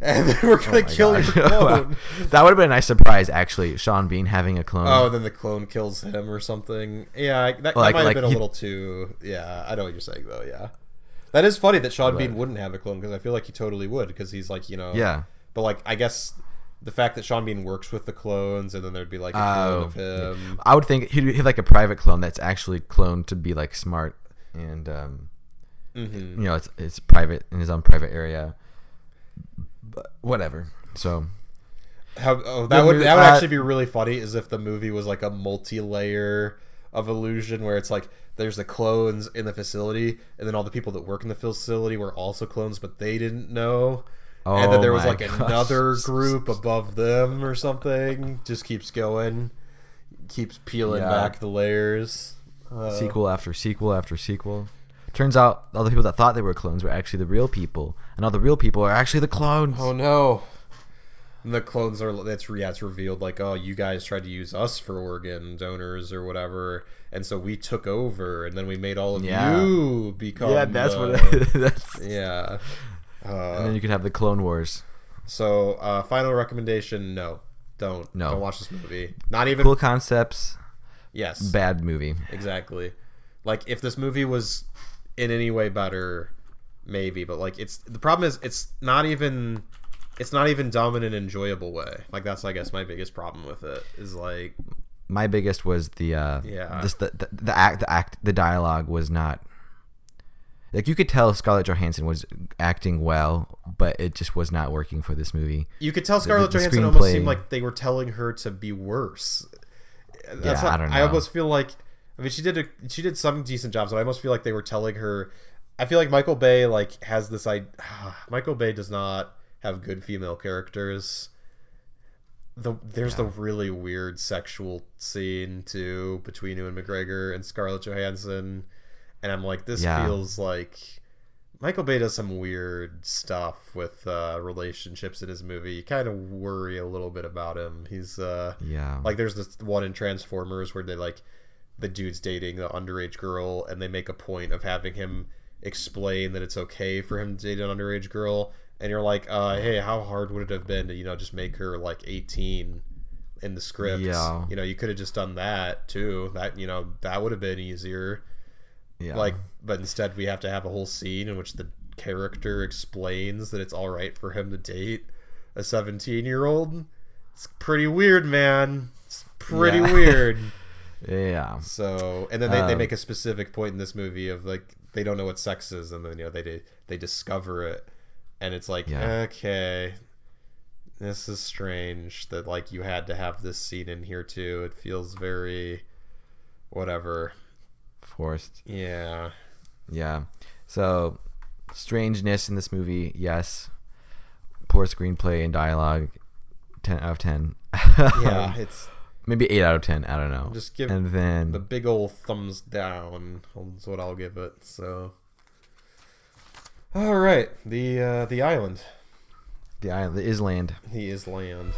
and then we're gonna Oh kill God. your clone. that would have been a nice surprise, actually. Sean Bean having a clone. Oh, then the clone kills him or something. Yeah, that, that Like- might have like been a he- little too. Yeah, I know what you're saying though. Yeah, that is funny that Sean Bean wouldn't have a clone because I feel like he totally would because he's like you know. yeah. But like, I guess the fact that Sean Bean works with the clones and then there'd be like a clone Oh, of him. I would think he'd have like a private clone that's actually cloned to be like smart and um, hmm you know it's it's private in his own private area. But whatever. So How, oh, The that would mo- that would uh, actually be really funny. Is if the movie was like a multi-layer of illusion where it's like there's the clones in the facility and then all the people that work in the facility were also clones but they didn't know. And then Oh there was like gosh. another group above them or something. Just keeps going, keeps peeling Yeah. back the layers. Uh, sequel after sequel after sequel. Turns out all the people that thought they were clones were actually the real people, and all the real people are actually the clones. Oh no. And the clones are that's yeah, it's revealed like, oh, you guys tried to use us for organ donors or whatever, and so we took over, and then we made all of Yeah. you become. yeah, that's the- what. that's. yeah. Uh, And then you could have the Clone Wars. so, uh, final recommendation: No, don't, No. don't watch this movie. Not even. Cool concepts, Yes, bad movie. exactly. Like if this movie was in any way better, maybe, but like it's the problem is it's not even it's not even dumb in an enjoyable way. Like that's I guess my biggest problem with it is like My biggest was the uh, Yeah. just the, the the act the act the dialogue was not like you could tell Scarlett Johansson was acting well, but it just was not working for this movie. you could tell Scarlett the Johansson almost seemed like they were telling her to be worse. That's Yeah, not- I don't I almost feel like I mean she did a, she did some decent jobs, but I almost feel like they were telling her. I feel like Michael Bay like has this I Michael Bay does not have good female characters. The there's the really weird sexual scene too between Ewan McGregor and Scarlett Johansson, and I'm like this Yeah. feels like Michael Bay does some weird stuff with uh, relationships in his movie. You kind of worry a little bit about him. He's uh, Yeah, like there's this one in Transformers where they like the dude's dating the underage girl and they make a point of having him explain that it's okay for him to date an underage girl and you're like uh hey how hard would it have been to you know just make her like 18 in the script Yeah. you know you could have just done that too that you know that would have been easier yeah. like but instead we have to have a whole scene in which the character explains that it's all right for him to date a 17 year old it's pretty weird man it's pretty Yeah. weird yeah, so and then they, they Um, make a specific point in this movie of like they don't know what sex is and then you know they they discover it and it's like Yeah. okay this is strange that like you had to have this scene in here too it feels very whatever forced. yeah Yeah. So, strangeness in this movie, yes. Poor screenplay and dialogue, 10 out of 10. yeah it's Maybe 8 out of 10. I don't know. Just give and then, the big old thumbs down is what I'll give it. So, All right, the uh, the island, The island, the Island. the Island.